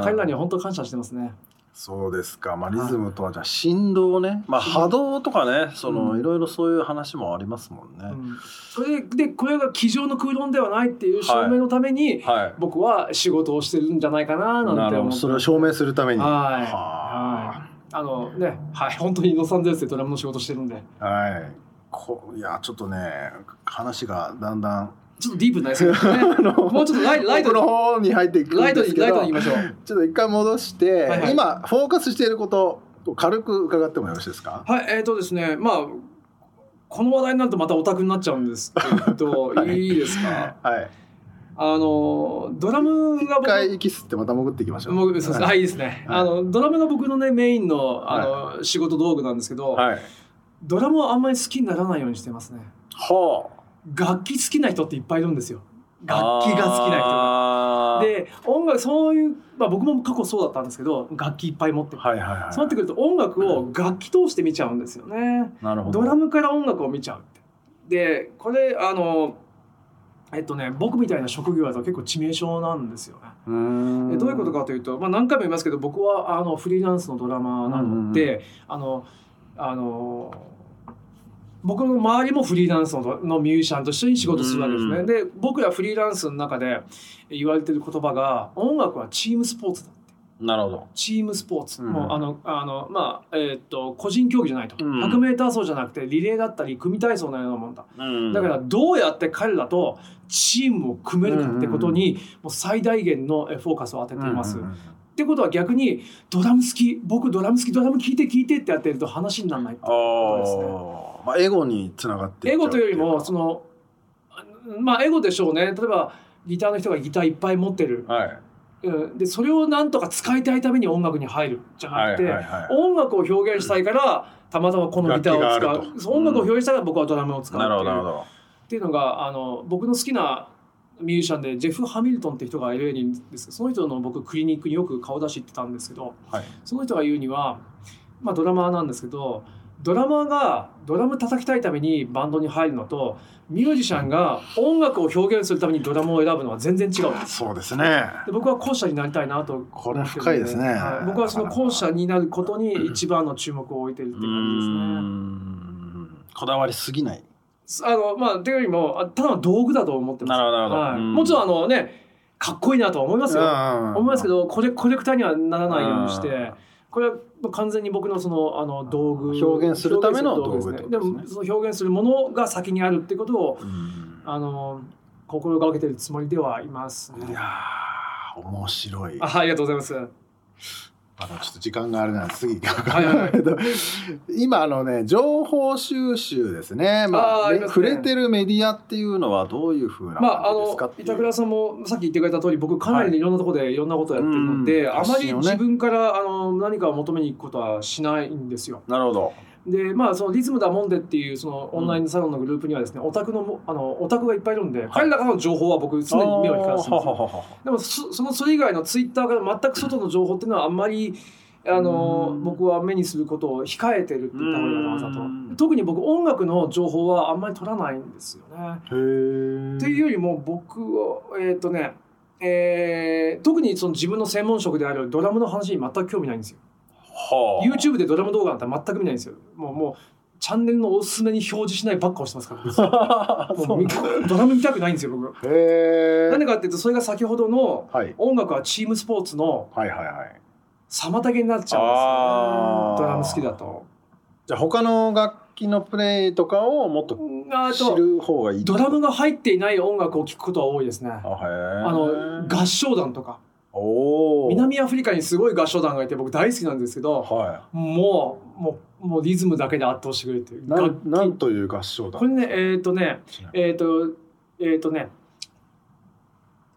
彼らには本当感謝してますね。そうですか、まあ、リズムとはじゃあ振動ね、まあ、波動とかねその、うん。いろいろそういう話もありますもんね、うん。それでこれが机上の空論ではないっていう証明のために、はい。僕は仕事をしてるんじゃないかななんて思って。それを証明するために。はい、ははい、あのね、はい、本当にロサンゼルスでドラムの仕事してるんで、はい。こいやちょっとね話がだんだんちょっとディープになりそうですね。もうちょっとライライトの方に入っていくんライトにライトに行きましょう。ちょっと一回戻して、はいはい。今フォーカスしていることを軽く伺ってもよろしいですか？はいえっ、とですねまあこの話題になるとまたオタクになっちゃうんですけど、はい。い、いですか？はい。あのドラムが一僕回息吸ってまた潜っていきましょう。もうそははい。いいいですね、はい。あのドラムが僕のねメインのあの、仕事道具なんですけど、はい。ドラムをあんまり好きにならないようにしてますね。ほう楽器好きな人っていっぱいいるんですよ。楽器が好きな人で音楽そういう、まあ、僕も過去そうだったんですけど楽器いっぱい持ってる。はいはいはい。そうなってくると音楽を楽器通して見ちゃうんですよね。なるほど。ドラムから音楽を見ちゃうって。でこれあのえっとね僕みたいな職業だと結構致命傷なんですよね。どういうことかというと、まあ、何回も言いますけど僕はあのフリーランスのドラマーなので、あのあの僕の周りもフリーランスののミュージシャンと一緒に仕事するわけですね。うん。で僕らフリーランスの中で言われてる言葉が音楽はチームスポーツだなるほど。チームスポーツ、うん。もうあのあのまあえーっと個人競技じゃないと、うん。100m 走じゃなくてリレーだったり組体操のようなもんだ。うん。だからどうやって彼らとチームを組めるかってことにもう最大限のえフォーカスを当てています。ってことは逆にドラム好き僕ドラム好きドラム聴いて聴いてってやってると話にならないあー。まあエゴにつながってエゴというよりもってそのまあエゴでしょうね。例えばギターの人がギターいっぱい持ってる、はい。うん、でそれをなんとか使いたいために音楽に入るじゃなくて、音楽を表現したいからたまたまこのギターを使う。音楽を表現したいから僕はドラムを使うっていう。っていうのがあの僕の好きなミュージシャンでジェフ・ハミルトンって人がいるんですけどその人の僕クリニックによく顔出し行ってたんですけどはい。その人が言うには、まあ、ドラマーなんですけどドラマーがドラム叩きたいためにバンドに入るのとミュージシャンが音楽を表現するためにドラムを選ぶのは全然違う。そうですね。で僕は後者になりたいなと。これ深いですね。はい。僕はその後者になることに一番の注目を置いてるって感じですね。ん。こだわりすぎないあのまあというよりもあただの道具だと思ってます。なるほどはい、うん。もちろんあのねかっこいいなとは思いますよ。思いますけどコレコレクターにはならないようにしてこれは完全に僕のそのあの道具表現するための道具ですね。でもその表現するものが先にあるってことをうん。あの心がけてるつもりではいます、ね。いやー面白い。あありがとうございます。あのちょっと時間があれなんで次はいはいは 今あのね情報収集ですね,、まああね。触れてるメディアっていうのはどういうふうなまあ、あの板倉さんもさっき言ってくれた通り僕かなりねいろんなところでいろんなことをやってるので、うん。あまり自分からあの何かを求めに行くことはしないんですよ。なるほどでまあそのリズムだもんでっていうそのオンラインサロンのグループにはですね、オタクのもあのオタクがいっぱいいるんで、彼らからの情報は僕常に目を光らせてでもそそのそれ以外のツイッターから全く外の情報っていうのはあんまりあのうん。僕は目にすることを控えてるって言った方がいいかなわざと。うん。特に僕音楽の情報はあんまり取らないんですよね。っていうよりも僕はえっ、とねえー特にその自分の専門職であるドラムの話に全く興味ないんですよ。はあ YouTube でドラム動画なんて全く見ないんですよ。もうもうチャンネルのおすすめに表示しないばっかをしてますから。もう見ドラム見たくないんですよ僕。へえなんでかっていうとそれが先ほどのはい音楽はチームスポーツの妨げになっちゃうんですよね。ドラム好きだと。じゃあ他の楽器のプレイとかをもっと知る方がいいドラムが入っていない音楽を聴くことは多いですね。あの合唱団とか南アフリカにすごい合唱団がいて僕大好きなんですけどはもうもうもうリズムだけで圧倒してくれるっていういなんという合唱だこれねえっ、とねえっ、とえっ、とね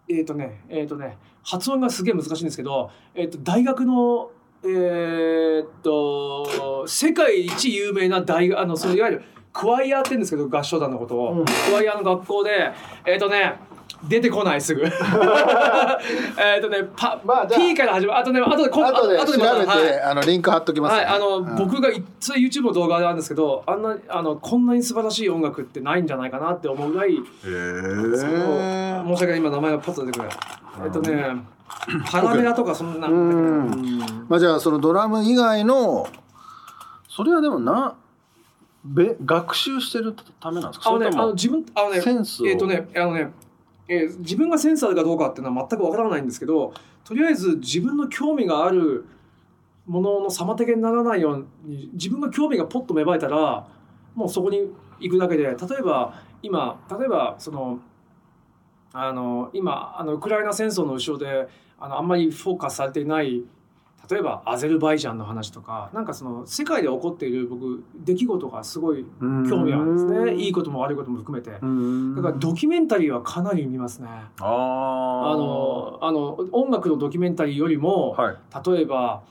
えっ、とねえっ、とね発音がすげえ難しいんですけど、えっと大学のえっと世界一有名な大学あのそのいわゆるクワイアって言うんですけど合唱団のことを、うん。クワイアの学校でえっ、とね出てこないすぐ。えっとねパ、まあじゃあ P から始まる。あとねあとでこ後で調べて、はい。あのリンク貼っときます、はい、あの、うん。僕がいそれ YouTube の動画なんですけどあんなあのこんなに素晴らしい音楽ってないんじゃないかなって思うぐらいへそのえ申し訳ない今名前がパッと出てくるえっとねパラメラとかそんなうん。うん。まあじゃあそのドラム以外のそれはでもなべ学習してるためなんですか？あのねあの自分あのねセンスを？えっとねあのねえー自分がセンサーかどうかっていうのは全くわからないんですけどとりあえず自分の興味があるものの妨げにならないように自分が興味がポッと芽生えたらもうそこに行くだけで例えば今例えばそのあの今あのウクライナ戦争の後ろであのあんまりフォーカスされていない例えばアゼルバイジャンの話とかなんかその世界で起こっている僕出来事がすごい興味あるんですね。いいことも悪いことも含めて。だからドキュメンタリーはかなり見ますね。あのあの音楽のドキュメンタリーよりも、はい、例えば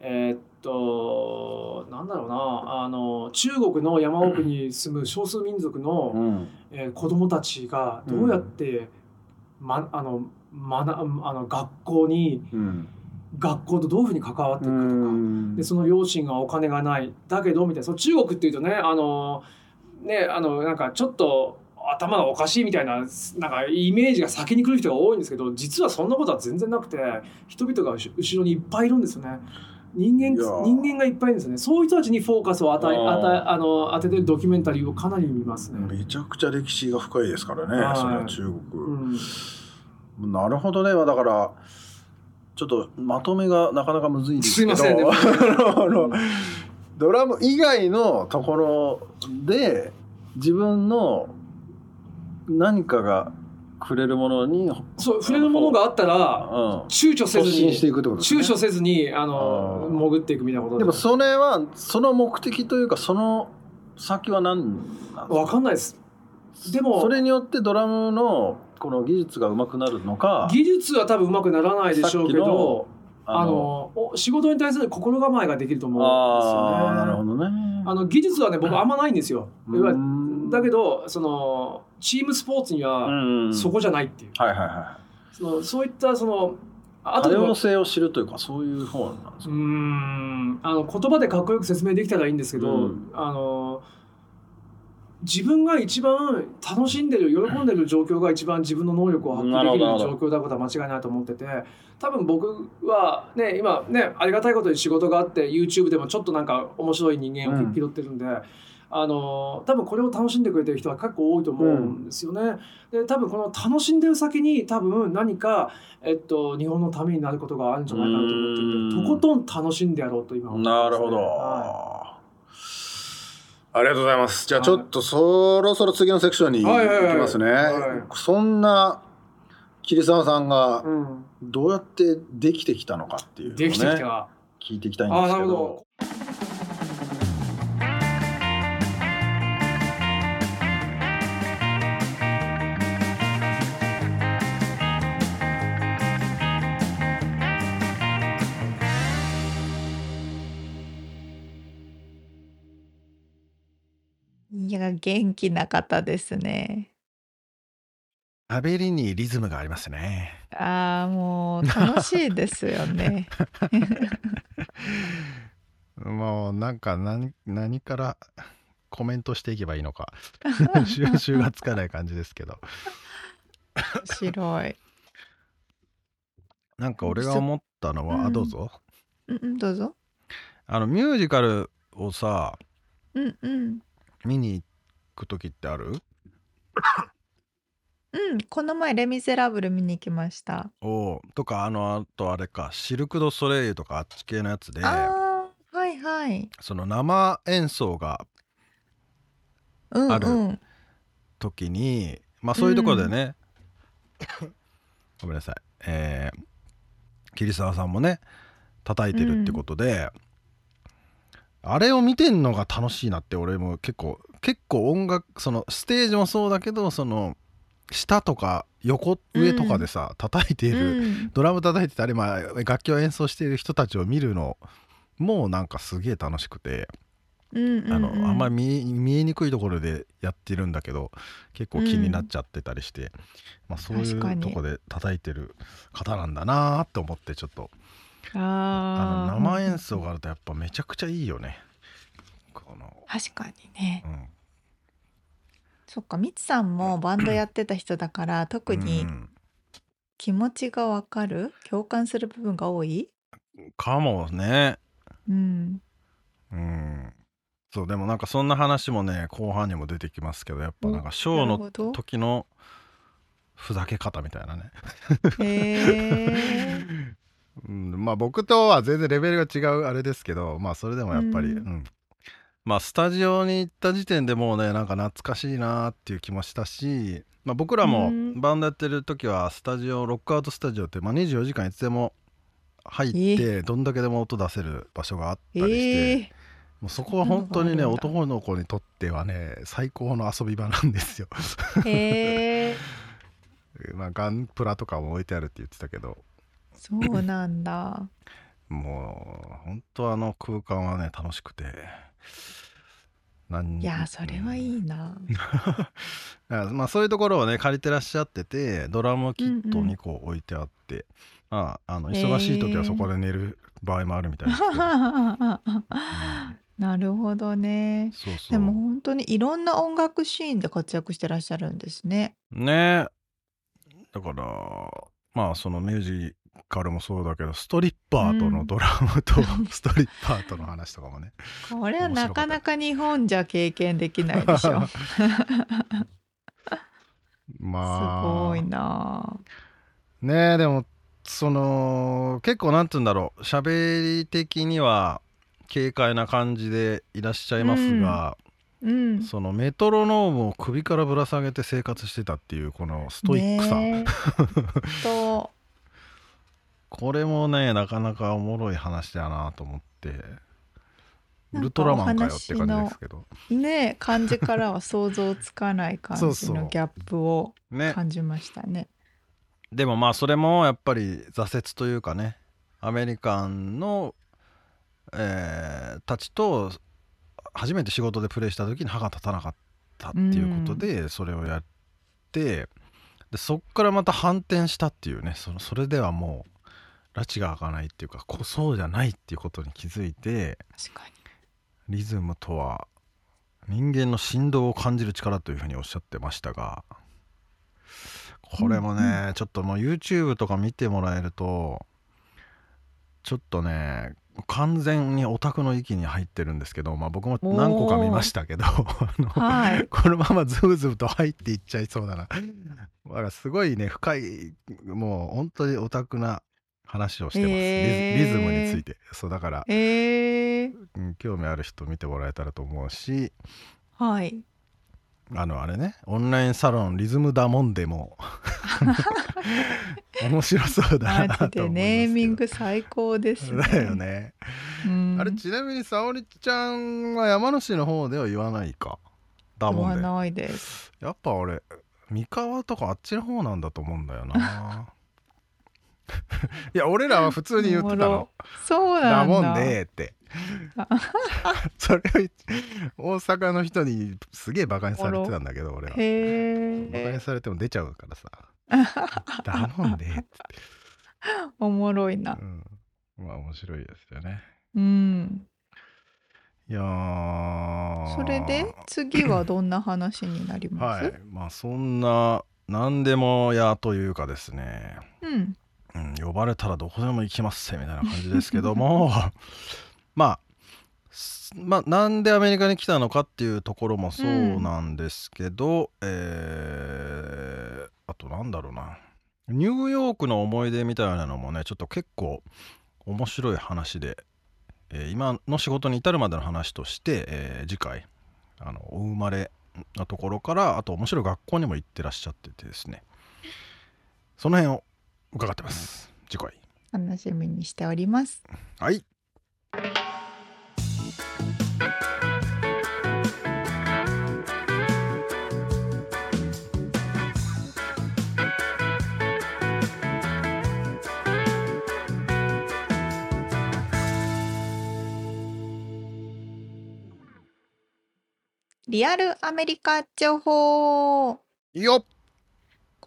えー、っとなんだろうなあの中国の山奥に住む少数民族の、うん、えー、子供たちがどうやって、ま、あのまなあの学校に、うん学校とどういうふうに関わっていくかとかでその両親がお金がない。だけどみたいな。その中国っていうとねあのねあのなんかちょっと頭がおかしいみたいななんかイメージが先に来る人が多いんですけど実はそんなことは全然なくて人々が後ろにいっぱいいるんですよね。人間人間がいっぱいいるんですよね。そういう人たちにフォーカスを与え与えあの当ててるドキュメンタリーをかなり見ますね。めちゃくちゃ歴史が深いですからね、はい、その中国、うん、なるほどね。だからちょっとまとめがなかなかむずいんですけどすいませんね。ドラム以外のところで自分の何かが触れるものにそう触れるものがあったら、うん、躊躇せずにね、躊躇せずにあの潜っていくみたいなことでもそれはその目的というかその先は何なんですか？分かんないです。でもそれによってドラムのこの技術が上手くなるのか技術は多分上手くならないでしょうけどあの仕事に対する心構えができると思うんですよね。なるほどねあの技術はね僕あんまないんですよ。だけどそのチームスポーツにはそこじゃないっていう。はいはいはい。そのそういったその多様性を知るというかそういう方なんですか？うんあの言葉でかっこよく説明できたらいいんですけど、あの。自分が一番楽しんでる喜んでる状況が一番自分の能力を発揮できる状況だことは間違いないと思ってて。多分僕はね今ねありがたいことに仕事があって YouTube でもちょっとなんか面白い人間を拾ってるんで。うん。あの多分これを楽しんでくれてる人は結構多いと思うんですよね。うん、で多分この楽しんでる先に多分何か、えっと、日本のためになることがあるんじゃないかなと思っていてとことん楽しんでやろうと今思ってます、ね、なるほど、はいありがとうございます。じゃあちょっとそろそろ次のセクションに行きますね。そんな桐沢さんがどうやってできてきたのかっていうのをね、聞いていきたいんですけど。元気な方ですね。喋りにリズムがありますね。ああ、もう楽しいですよね。もうなんか何何からコメントしていけばいいのか収集がつかない感じですけど。白い。なんか俺が思ったのは、あ、どうぞ。うん、どうぞ。あのミュージカルをさ、うんうん。見に行く時ってある？うん、この前レ・ミゼラブル見に行きました。おとかあのあとあれかシルク・ド・ソレイユとかあっち系のやつでああ、はいはい。その生演奏がうんあるうん。時にまあそういうところでね、ごめんなさいえー桐沢さんもね叩いてるってことで、あれを見てんのが楽しいなって俺も結構結構音楽そのステージもそうだけどその下とか横上とかでさ、うん、叩いている、うん、ドラム叩いてたり、まあ、楽器を演奏している人たちを見るのもうなんかすげえ楽しくて、うんうんうん、あのあんまり見えにくいところでやってるんだけど結構気になっちゃってたりして、まあ、そういうとこで叩いてる方なんだなって思ってちょっと。あの生演奏があるとやっぱめちゃくちゃいいよね。確かにね。うん、そっかみつさんもバンドやってた人だから特に気持ちがわかる？共感する部分が多い？かもね。うん。うん。そうでもなんかそんな話もね後半にも出てきますけどやっぱなんかショーの時のふざけ方みたいなね。へえ。うん、まあ僕とは全然レベルが違うあれですけどまあそれでもやっぱり、うん、うん、まあスタジオに行った時点でもうねなんか懐かしいなっていう気もしたしまあ、僕らもバンドやってる時はスタジオロックアウトスタジオって、まあ、24時間いつでも入ってどんだけでも音出せる場所があったりして、えー、もうそこは本当にね男の子にとってはね最高の遊び場なんですよ。へえ まあガンプラとかも置いてあるって言ってたけど。そうなんだ。もう本当あの空間はね楽しくていやそれはいいな。まあそういうところをね借りてらっしゃっててドラムキット2個置いてあって、うんうん、まああの忙しい時はそこで寝る場合もあるみたいですけど、なるほどね。でも本当にいろんな音楽シーンで活躍してらっしゃるんですね。ね。だからまあそのミュージカルもそうだけどストリッパーとのドラムと、ストリッパーとの話とかもね。これはなかなか日本じゃ経験できないでしょ。まあ。すごいな。ねえでもその結構なんて言うんだろう。喋り的には軽快な感じでいらっしゃいますが、うん、そのメトロノームを首からぶら下げて生活してたっていうこのストイックさ、これもねなかなかおもろい話だなと思ってウルトラマンかよって感じですけど。ね感じからは想像つかない感じのギャップを感じましたね。ね、でもまあそれもやっぱり挫折というかねアメリカンの、えー、たちと初めて仕事でプレイした時に歯が立たなかったっていうことでそれをやって、でそっからまた反転したっていうねそのそれではもう拉致が開かないっていうかそうじゃないっていうことに気づいてリズムとは人間の振動を感じる力というふうにおっしゃってましたがこれもね、うんうん、ちょっともう YouTube とか見てもらえるとちょっとね完全にオタクの域に入ってるんですけど、まあ、僕も何個か見ましたけど はい、このままズブズブと入っていっちゃいそうだな。だからすごいね深いもう本当にオタクな話をしてます、えー、リズムについて。そうだから、えー、うん、興味ある人見てもらえたらと思うしはい。あのあれねオンラインサロンリズムダモンでも 面白そうだなと思いますネーミング最高ですね。だよね、うん、あれちなみに沙織ちゃんは山梨の方では言わないか？ダモンで。言わないです。やっぱ俺三河とかあっちの方なんだと思うんだよな いや俺らは普通に言ってたの。そうなんだ。もんでって。それを大阪の人にすげえバカにされてたんだけど俺は。バカにされても出ちゃうからさ。だもんでって。おもろいな、うん、まあ面白いですよね。うん。いやそれで次はどんな話になります？はい。まあそんな何でもやというかですね。うんうん、呼ばれたらどこでも行きますみたいな感じですけども。まあまあ、なんでアメリカに来たのかっていうところもそうなんですけど、うん、えー、あとなんだろうな。ニューヨークの思い出みたいなのもねちょっと結構面白い話で、えー、今の仕事に至るまでの話として、えー、次回あのお生まれのところからあと面白い学校にも行ってらっしゃっててですね。その辺を伺ってます。次回。楽しみにしております。はい。リアルアメリカ情報。よっ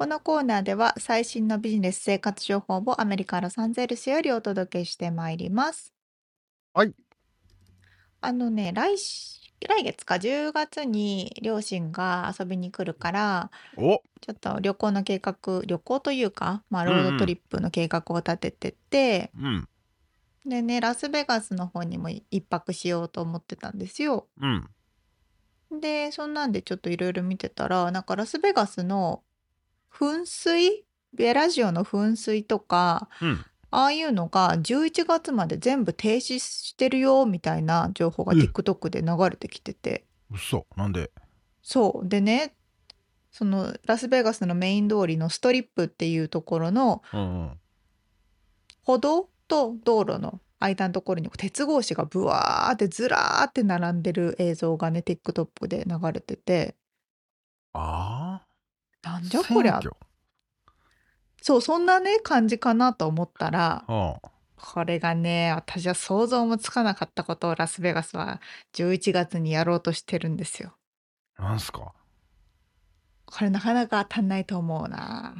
このコーナーでは最新のビジネス生活情報をアメリカ・ロサンゼルスよりお届けしてまいります。はい。あのね、来来月か10月に両親が遊びに来るからおちょっと旅行の計画旅行というか、まあ、ロードトリップの計画を立ててて、うん、でねラスベガスの方にも一泊しようと思ってたんですよ。うん、でそんなんでちょっといろいろ見てたらなんかラスベガスの噴水？ベラジオの噴水とか、うん、ああいうのが11月まで全部停止してるよみたいな情報が TikTok で流れてきてて。嘘。なんで？そう。でねそのラスベガスのメイン通りのストリップっていうところの歩道と道路の間のところに鉄格子がブワーってずらーって並ん。でる映像がね TikTok で流れててあなんあじゃこりゃ。そうそんなね感じかなと思ったらうん。これがね私は想像もつかなかったことをラスベガスは11月にやろうとしてるんですよ。なんすか？これなかなか当たんないと思うな。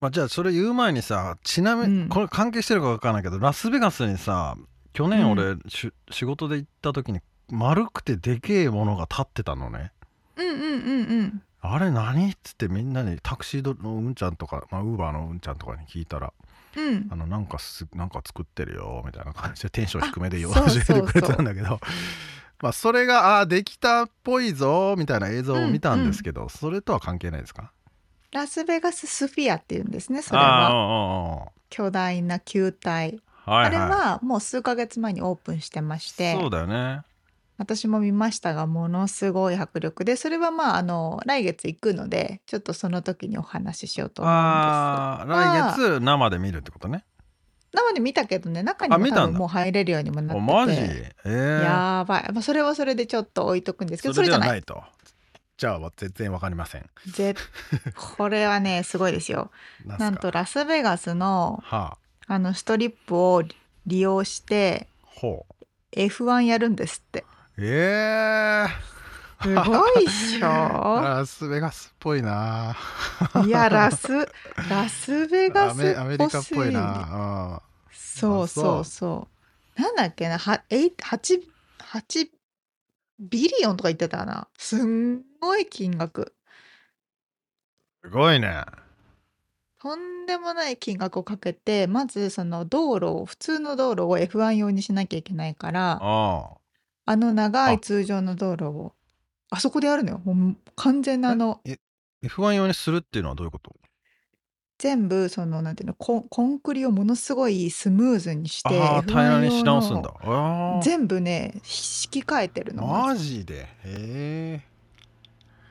まあ、じゃあそれ言う前にさちなみに、うん。これ関係してるか分からないけどラスベガスにさ去年俺、し仕事で行った時に丸くてでけえものが立ってたのね。うんうんうんうん。あれ何？っつってみんなにタクシードのうんちゃんとかまあウーバーのうんちゃんとかに聞いたらうん。あのなんかすなんか作ってるよみたいな感じでテンション低めで教えてくれたんだけど。まあそれがあーできたっぽいぞみたいな映像を見たんですけど、それとは関係ないですか？ラスベガススフィアっていうんですねそれあは巨大な球体、あはいはい。あれはもう数ヶ月前にオープンしてまして。そうだよね私も見ましたがものすごい迫力でそれはまああの来月行くのでちょっとその時にお話ししようと思うんですああ来月生で見るってことね。生で見たけどね中にも多分もう入れるようにもなってて。おマジええやばい、まあ、それはそれでちょっと置いとくんですけどそれじゃないと。じゃあ全然わかりません。ぜこれはねすごいですよ。なんとラスベガスのはあ。あのストリップを利用してほう。F1 やるんですってええすごいっしょ。ラスベガスっぽいな。いやラスラスベガスっぽすアメアメリカっぽいな。そうそう。そうなんだっけなはえ8 8ビリオンとか言ってたな。すんごい金額。うんすごいね。とんでもない金額をかけてまずその道路を普通の道路を F1 用にしなきゃいけないからああの長いあ。通常の道路を。あそこでやるのよ。もう完全なあの F1 用にするっていうのはどういうこと？全部そのなんていうのコンコンクリをものすごいスムーズにしてああ F1 平らにし直すん用だ全部ね引き換えてるあのマジで？へえ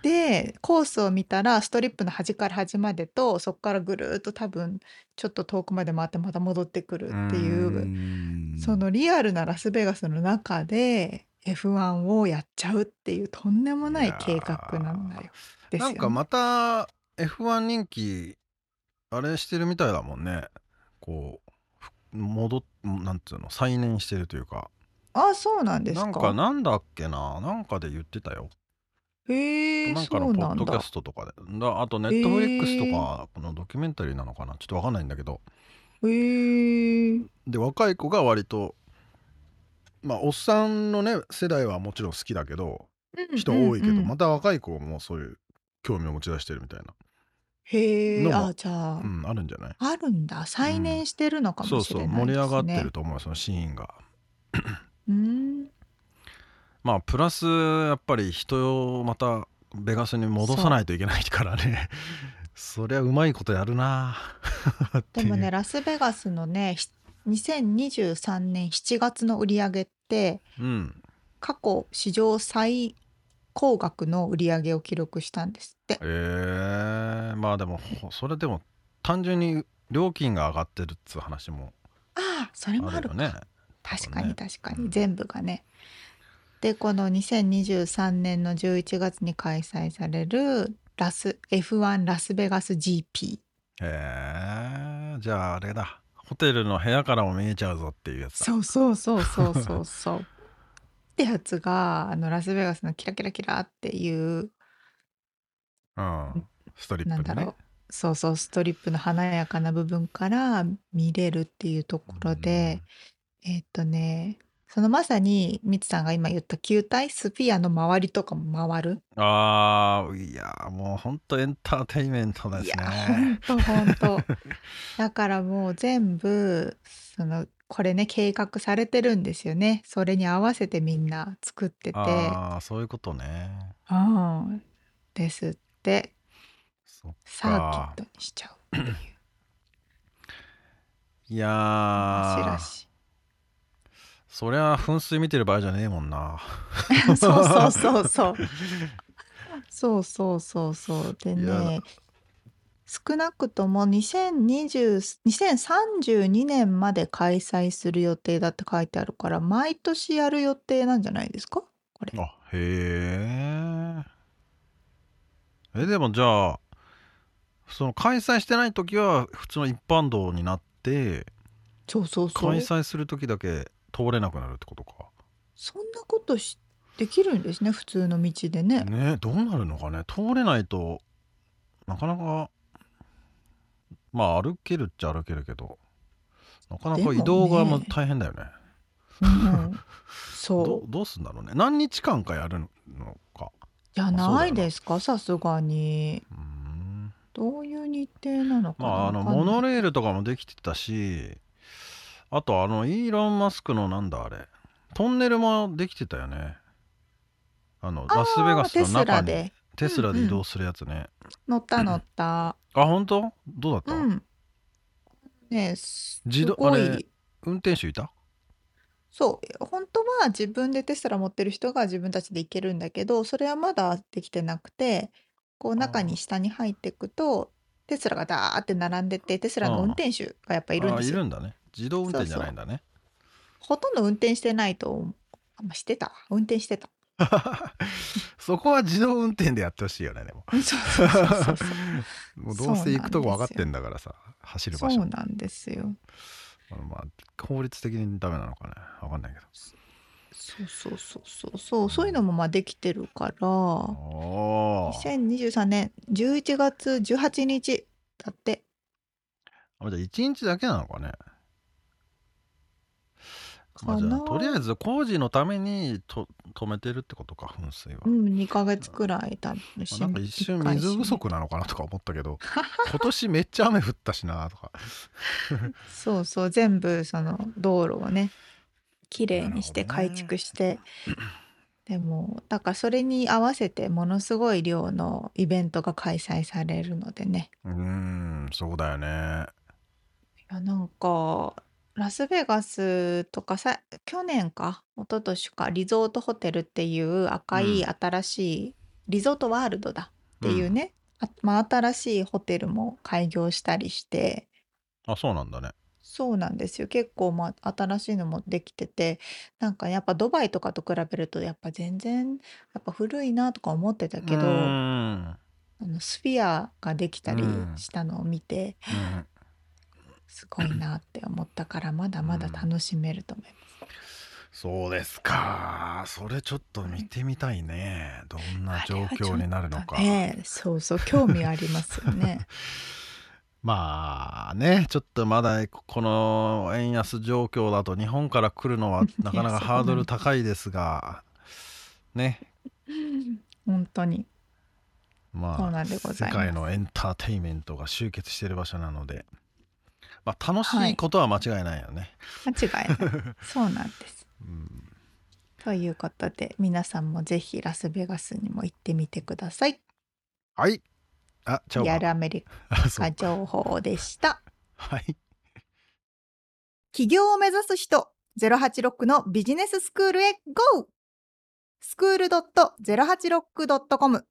でコースを見たらストリップの端から端までとそこからぐるーっと多分ちょっと遠くまで回ってまた戻ってくるっていうそのリアルなラスベガスの中で F1 をやっちゃうっていうとんでもない計画なんだよ。よね。なんかまた F1 人気あれしてるみたいだもんね。こうふ戻っなんつうの再燃してるというか。あそうなんですか？なんかなんだっけな？なんかで言ってたよへえなんかそうなんだ。のポッドキャ。ストとかで。だあとネットフリックスとかのドキュメンタリーなのかな。ちょっとわかんないんだけど。へえで若い子が割とまあおっさんのね世代はもちろん好きだけど人多いけど、また若い子もそういう興味を持ち出してるみたいなへえあじゃあ、うんあるんじゃない？あるんだ。再燃してるのかそうそうもしれないですね。盛り上がってると思うよそのシーンが。うんまあプラスやっぱり人をまたベガスに戻さないといけないからね。そりゃうまいことやるな。でもねラスベガスのねひ2023年7月の売り上げってうん。過去史上最高額の売り上げを記録したんですって。え。ー、まあでもほそれでも単純に料金が上がってるっつう話もああそれもあるよね。確かに確かに、うん。全部がね。でこの2023年の11月に開催されるラス F1 ラスベガス GP えー、じゃああれだ。ホテルの部屋からも見えちゃうぞっていうやつだ。そうそうそうそうそうそう。ってやつがあのラスベガスのキラキラキラっていううん。ストリップでね。なんだろう。そうそうストリップの華やかな部分から見れるっていうところで、えーっとねそのまさにミツさんが今言った球体スフィアの周りとかも回る？ああいやもうほんとエンターテインメントですいやねほんとほんと。だからもう全部そのこれね計画されてるんですよね。それに合わせてみんな作ってて。ああそういうことね。うん。ですって。サーキッかトにしちゃうっていう。いやー。話らしそりゃ噴水見てる場合じゃねえもんな。い そうそうそうそう。そうそうそうそう。でね少なくとも2020 2032年まで開催する予定だって書いてあるから毎年やる予定なんじゃないですか？これ。あへえ。えでもじゃあその開催してない時は普通の一般道になってそうそうそう。開催する時だけ通れなくなるってことか。そんなことしできるんですね普通の道でね。ねどうなるのかね。通れないとなかなかまあ歩けるっちゃ歩けるけどなかなか移動がもう大変だよね。うんど そう。どうすんだろうね。何日間かやるのか。じゃなないですか？さすがに。うーん。どういう日程なのかな？まああのモノレールとかもできてたしあとあのイーロン・マスクのなんだあれ。トンネルもできてたよね。あのラスベガスの中に。ラで。テスラで移動するやつね、乗った乗った。あ本当？どうだった、うん。ねす自動あれい運転手いた？そう。本当は自分でテスラ持ってる人が自分たちで行けるんだけどそれはまだできてなくてこう中に下に入っていくとテスラがダーって並んでてテスラの運転手がやっぱいるんあですよ。いるんだね自動運転じゃないんだね。ほとんど運転してないとあんましてた運転してた。そこは自動運転でやってほしいよねでも。そうそうそうそうそう。もうどうせ行くとこ分かってんだからさ走る場所。そうなんですよ。まあ法律的にダメなのかね。分かんないけど。そうそうそうそうそう。そういうのもまあできてるから。おー。2023年11月18日だって。あじゃあ1日だけなのかねまあ、じゃあとりあえず工事のためにと止めてるってことか噴水は、うん2ヶ月くらい多分まあなんか一瞬回水不足なのかなとか思ったけど 今年めっちゃ雨降ったしなとか。そうそう全部その道路をね綺麗にして改築して、でもだからそれに合わせてものすごい量のイベントが開催されるのでね。うーんそうだよね。いやなんかラスベガスとかさ去年か一昨年かリゾートホテルっていう赤いうん。新しい、リゾートワールドだっていうね、あまあ、新しいホテルも開業したりしてあそうなんだね。そうなんですよ。結構まあ新しいのもできててなんかやっぱドバイとかと比べるとやっぱ全然やっぱ古いなとか思ってたけどうーあんのスフィアができたりうん。したのを見てうんすごいなって思ったからまだまだ楽しめると思います。そうですか。それちょっと見てみたいね。どんな状況になるのか、ねそうそう興味ありますよね。まあねちょっとまだこの円安状況だと日本から来るのは なかなかハードル高いですがね。本当に。まあ世界のエンターテインメントが集結している場所なので、まあ、楽しいことは間違いないよね。間違いないそうなんです。うんということで皆さんもぜひラスベガスにも行ってみてください。はいあちゃうリアルかアメリカ情報でした。はい起業を目指す人086のビジネススクールへ GO! スクール .086.com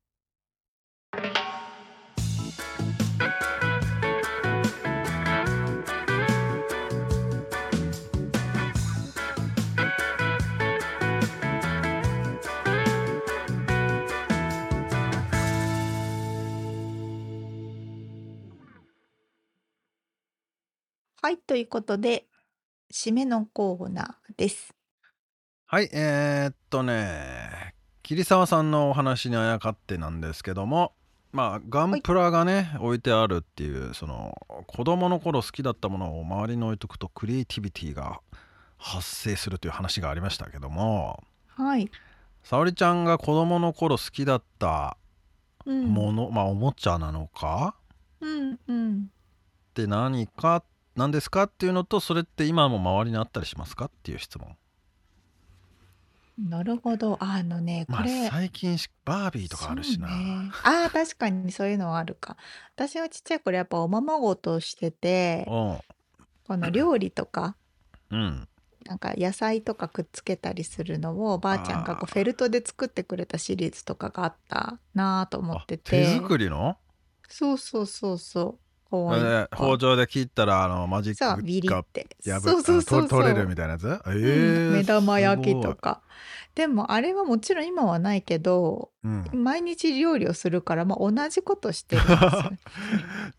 はい、ということで、締めのコーナーです。はいえー、っとね桐沢さんのお話にあやかってなんですけどもまあガンプラがね、置いてあるっていうその子供の頃好きだったものを周りに置いとくとクリエイティビティが発生するという話がありましたけどもはい。沙織ちゃんが子供の頃好きだったうん。もの、まあおもちゃなのかうんうん。って何か何ですか？っていうのとそれって今も周りにあったりしますか？っていう質問。なるほど。あのね、こまあれ。最近しバービーとかあるしな、そうね、ああ、確かにそういうのはあるか。私はちっちゃい頃やっぱおままごとしてて、う。この料理とかんうん。なんか野菜とかくっつけたりするのをばあちゃんがこうフェルトで作ってくれたシリーズとかがあったなと思ってて。手作りの？そうそうそうそう包丁で切ったらあのマジックがビリって。破そうそうそう取れるみたいなやつ、えー、うん、目玉焼きとか。でもあれはもちろん今はないけど、うん、毎日料理をするから、まあ、同じことしてるんですよ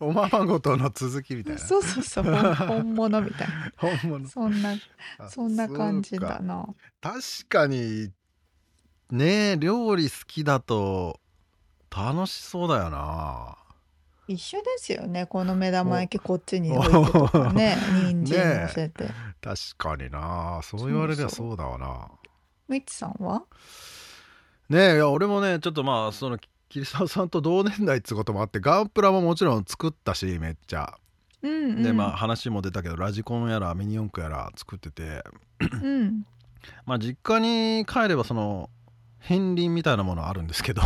おままごとの続きみたいな。そうそうそう本物みたいな。本物。そんなそんな感じだな。確かにね料理好きだと楽しそうだよな一緒ですよね。この目玉焼きこっちに置いてとかね。人参乗せて、ね、確かにな。そう言われりゃそうだわな。みちさんは？ねえいや俺もねちょっとまあその桐沢さんと同年代っつうこともあってガンプラももちろん作ったしめっちゃ。うんうん、でまあ話も出たけどラジコンやらミニ四駆やら作ってて、うん、まあ実家に帰ればその片鱗みたいなものあるんですけど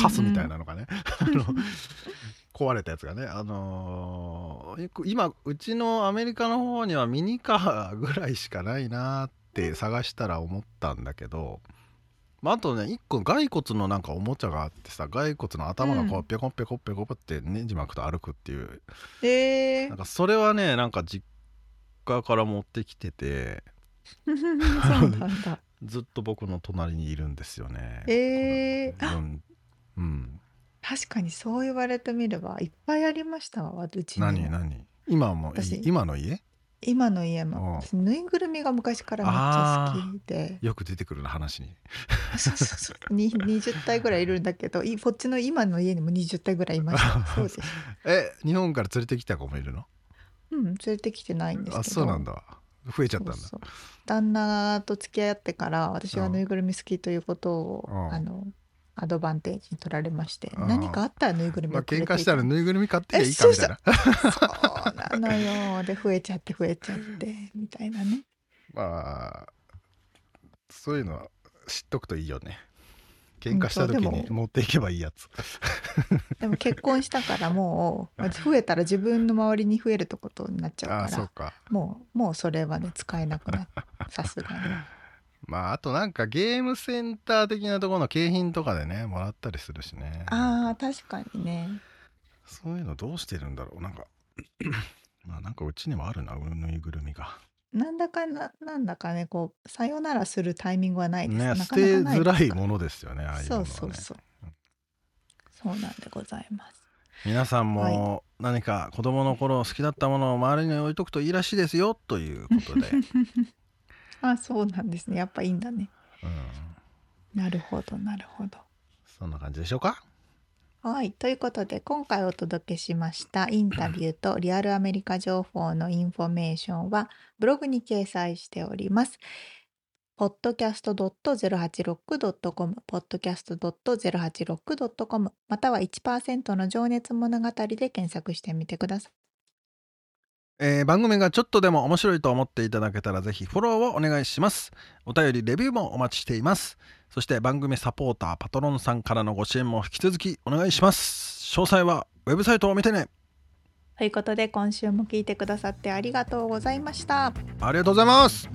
カスみたいなのがね壊れたやつがねあのー、今うちのアメリカの方にはミニカーぐらいしかないなって探したら思ったんだけど、まあ、あとね1個骸骨のなんかおもちゃがあってさ骸骨の頭がこうペコペコペコペコってねじ巻くと歩くっていう、えー、なんかそれはねなんか実家から持ってきてて ずっと僕の隣にいるんですよね。えー、うん、うん確かにそう言われてみればいっぱいありましたわうちに何何？今も今の家？今の家も。ぬいぐるみが昔からめっちゃ好きで。よく出てくるな話に。そうそうそう。に20体ぐらいいるんだけどいこっちの今の家にも20体ぐらいいました。そうです。え日本から連れてきた子もいるの？うん連れてきてないんですけど。あそうなんだ。増えちゃったんだ。そう旦那と付き合ってから私がぬいぐるみ好きということを、あのアドバンテージに取られまして何かあったらぬいぐるみをまあ喧嘩したらぬいぐるみ買っていいかみたいな。そうなのよ。で増えちゃって増えちゃってみたいなね。まあそういうのは知っとくといいよね。喧嘩した時に持っていけばいいやつ。でも結婚したからもう増えたら自分の周りに増えるってことになっちゃうからもうもうそれはね使えなくなさすがにまああとなんかゲームセンター的なところの景品とかでねもらったりするしね。ああ確かにね。そういうのどうしてるんだろう。なんか まあなんかうちにもあるなぬいぐるみが。なんだかななんだかねこうさよならするタイミングはないです。ね捨てづらいものですよねああいうのは、ね、そうそうそう、うん、そうなんでございます。皆さんも何か子供の頃好きだったものを周りに置いとくといいらしいですよということで あそうなんですね。やっぱいいんだね、うん、なるほどなるほど。そんな感じでしょうか？はい。ということで今回お届けしましたインタビューとリアルアメリカ情報のインフォメーションはブログに掲載しております。podcast.086.com podcast.086.com または1%の情熱物語で検索してみてください。えー、番組がちょっとでも面白いと思っていただけたらぜひフォローをお願いします。お便り、レビューもお待ちしています。そして番組サポーター、パトロンさんからのご支援も引き続きお願いします。詳細はウェブサイトを見てね。ということで今週も聞いてくださってありがとうございました。ありがとうございます。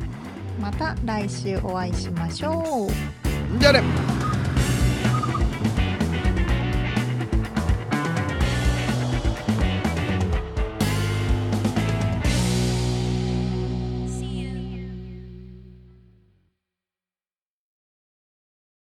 また来週お会いしましょう。じゃあね。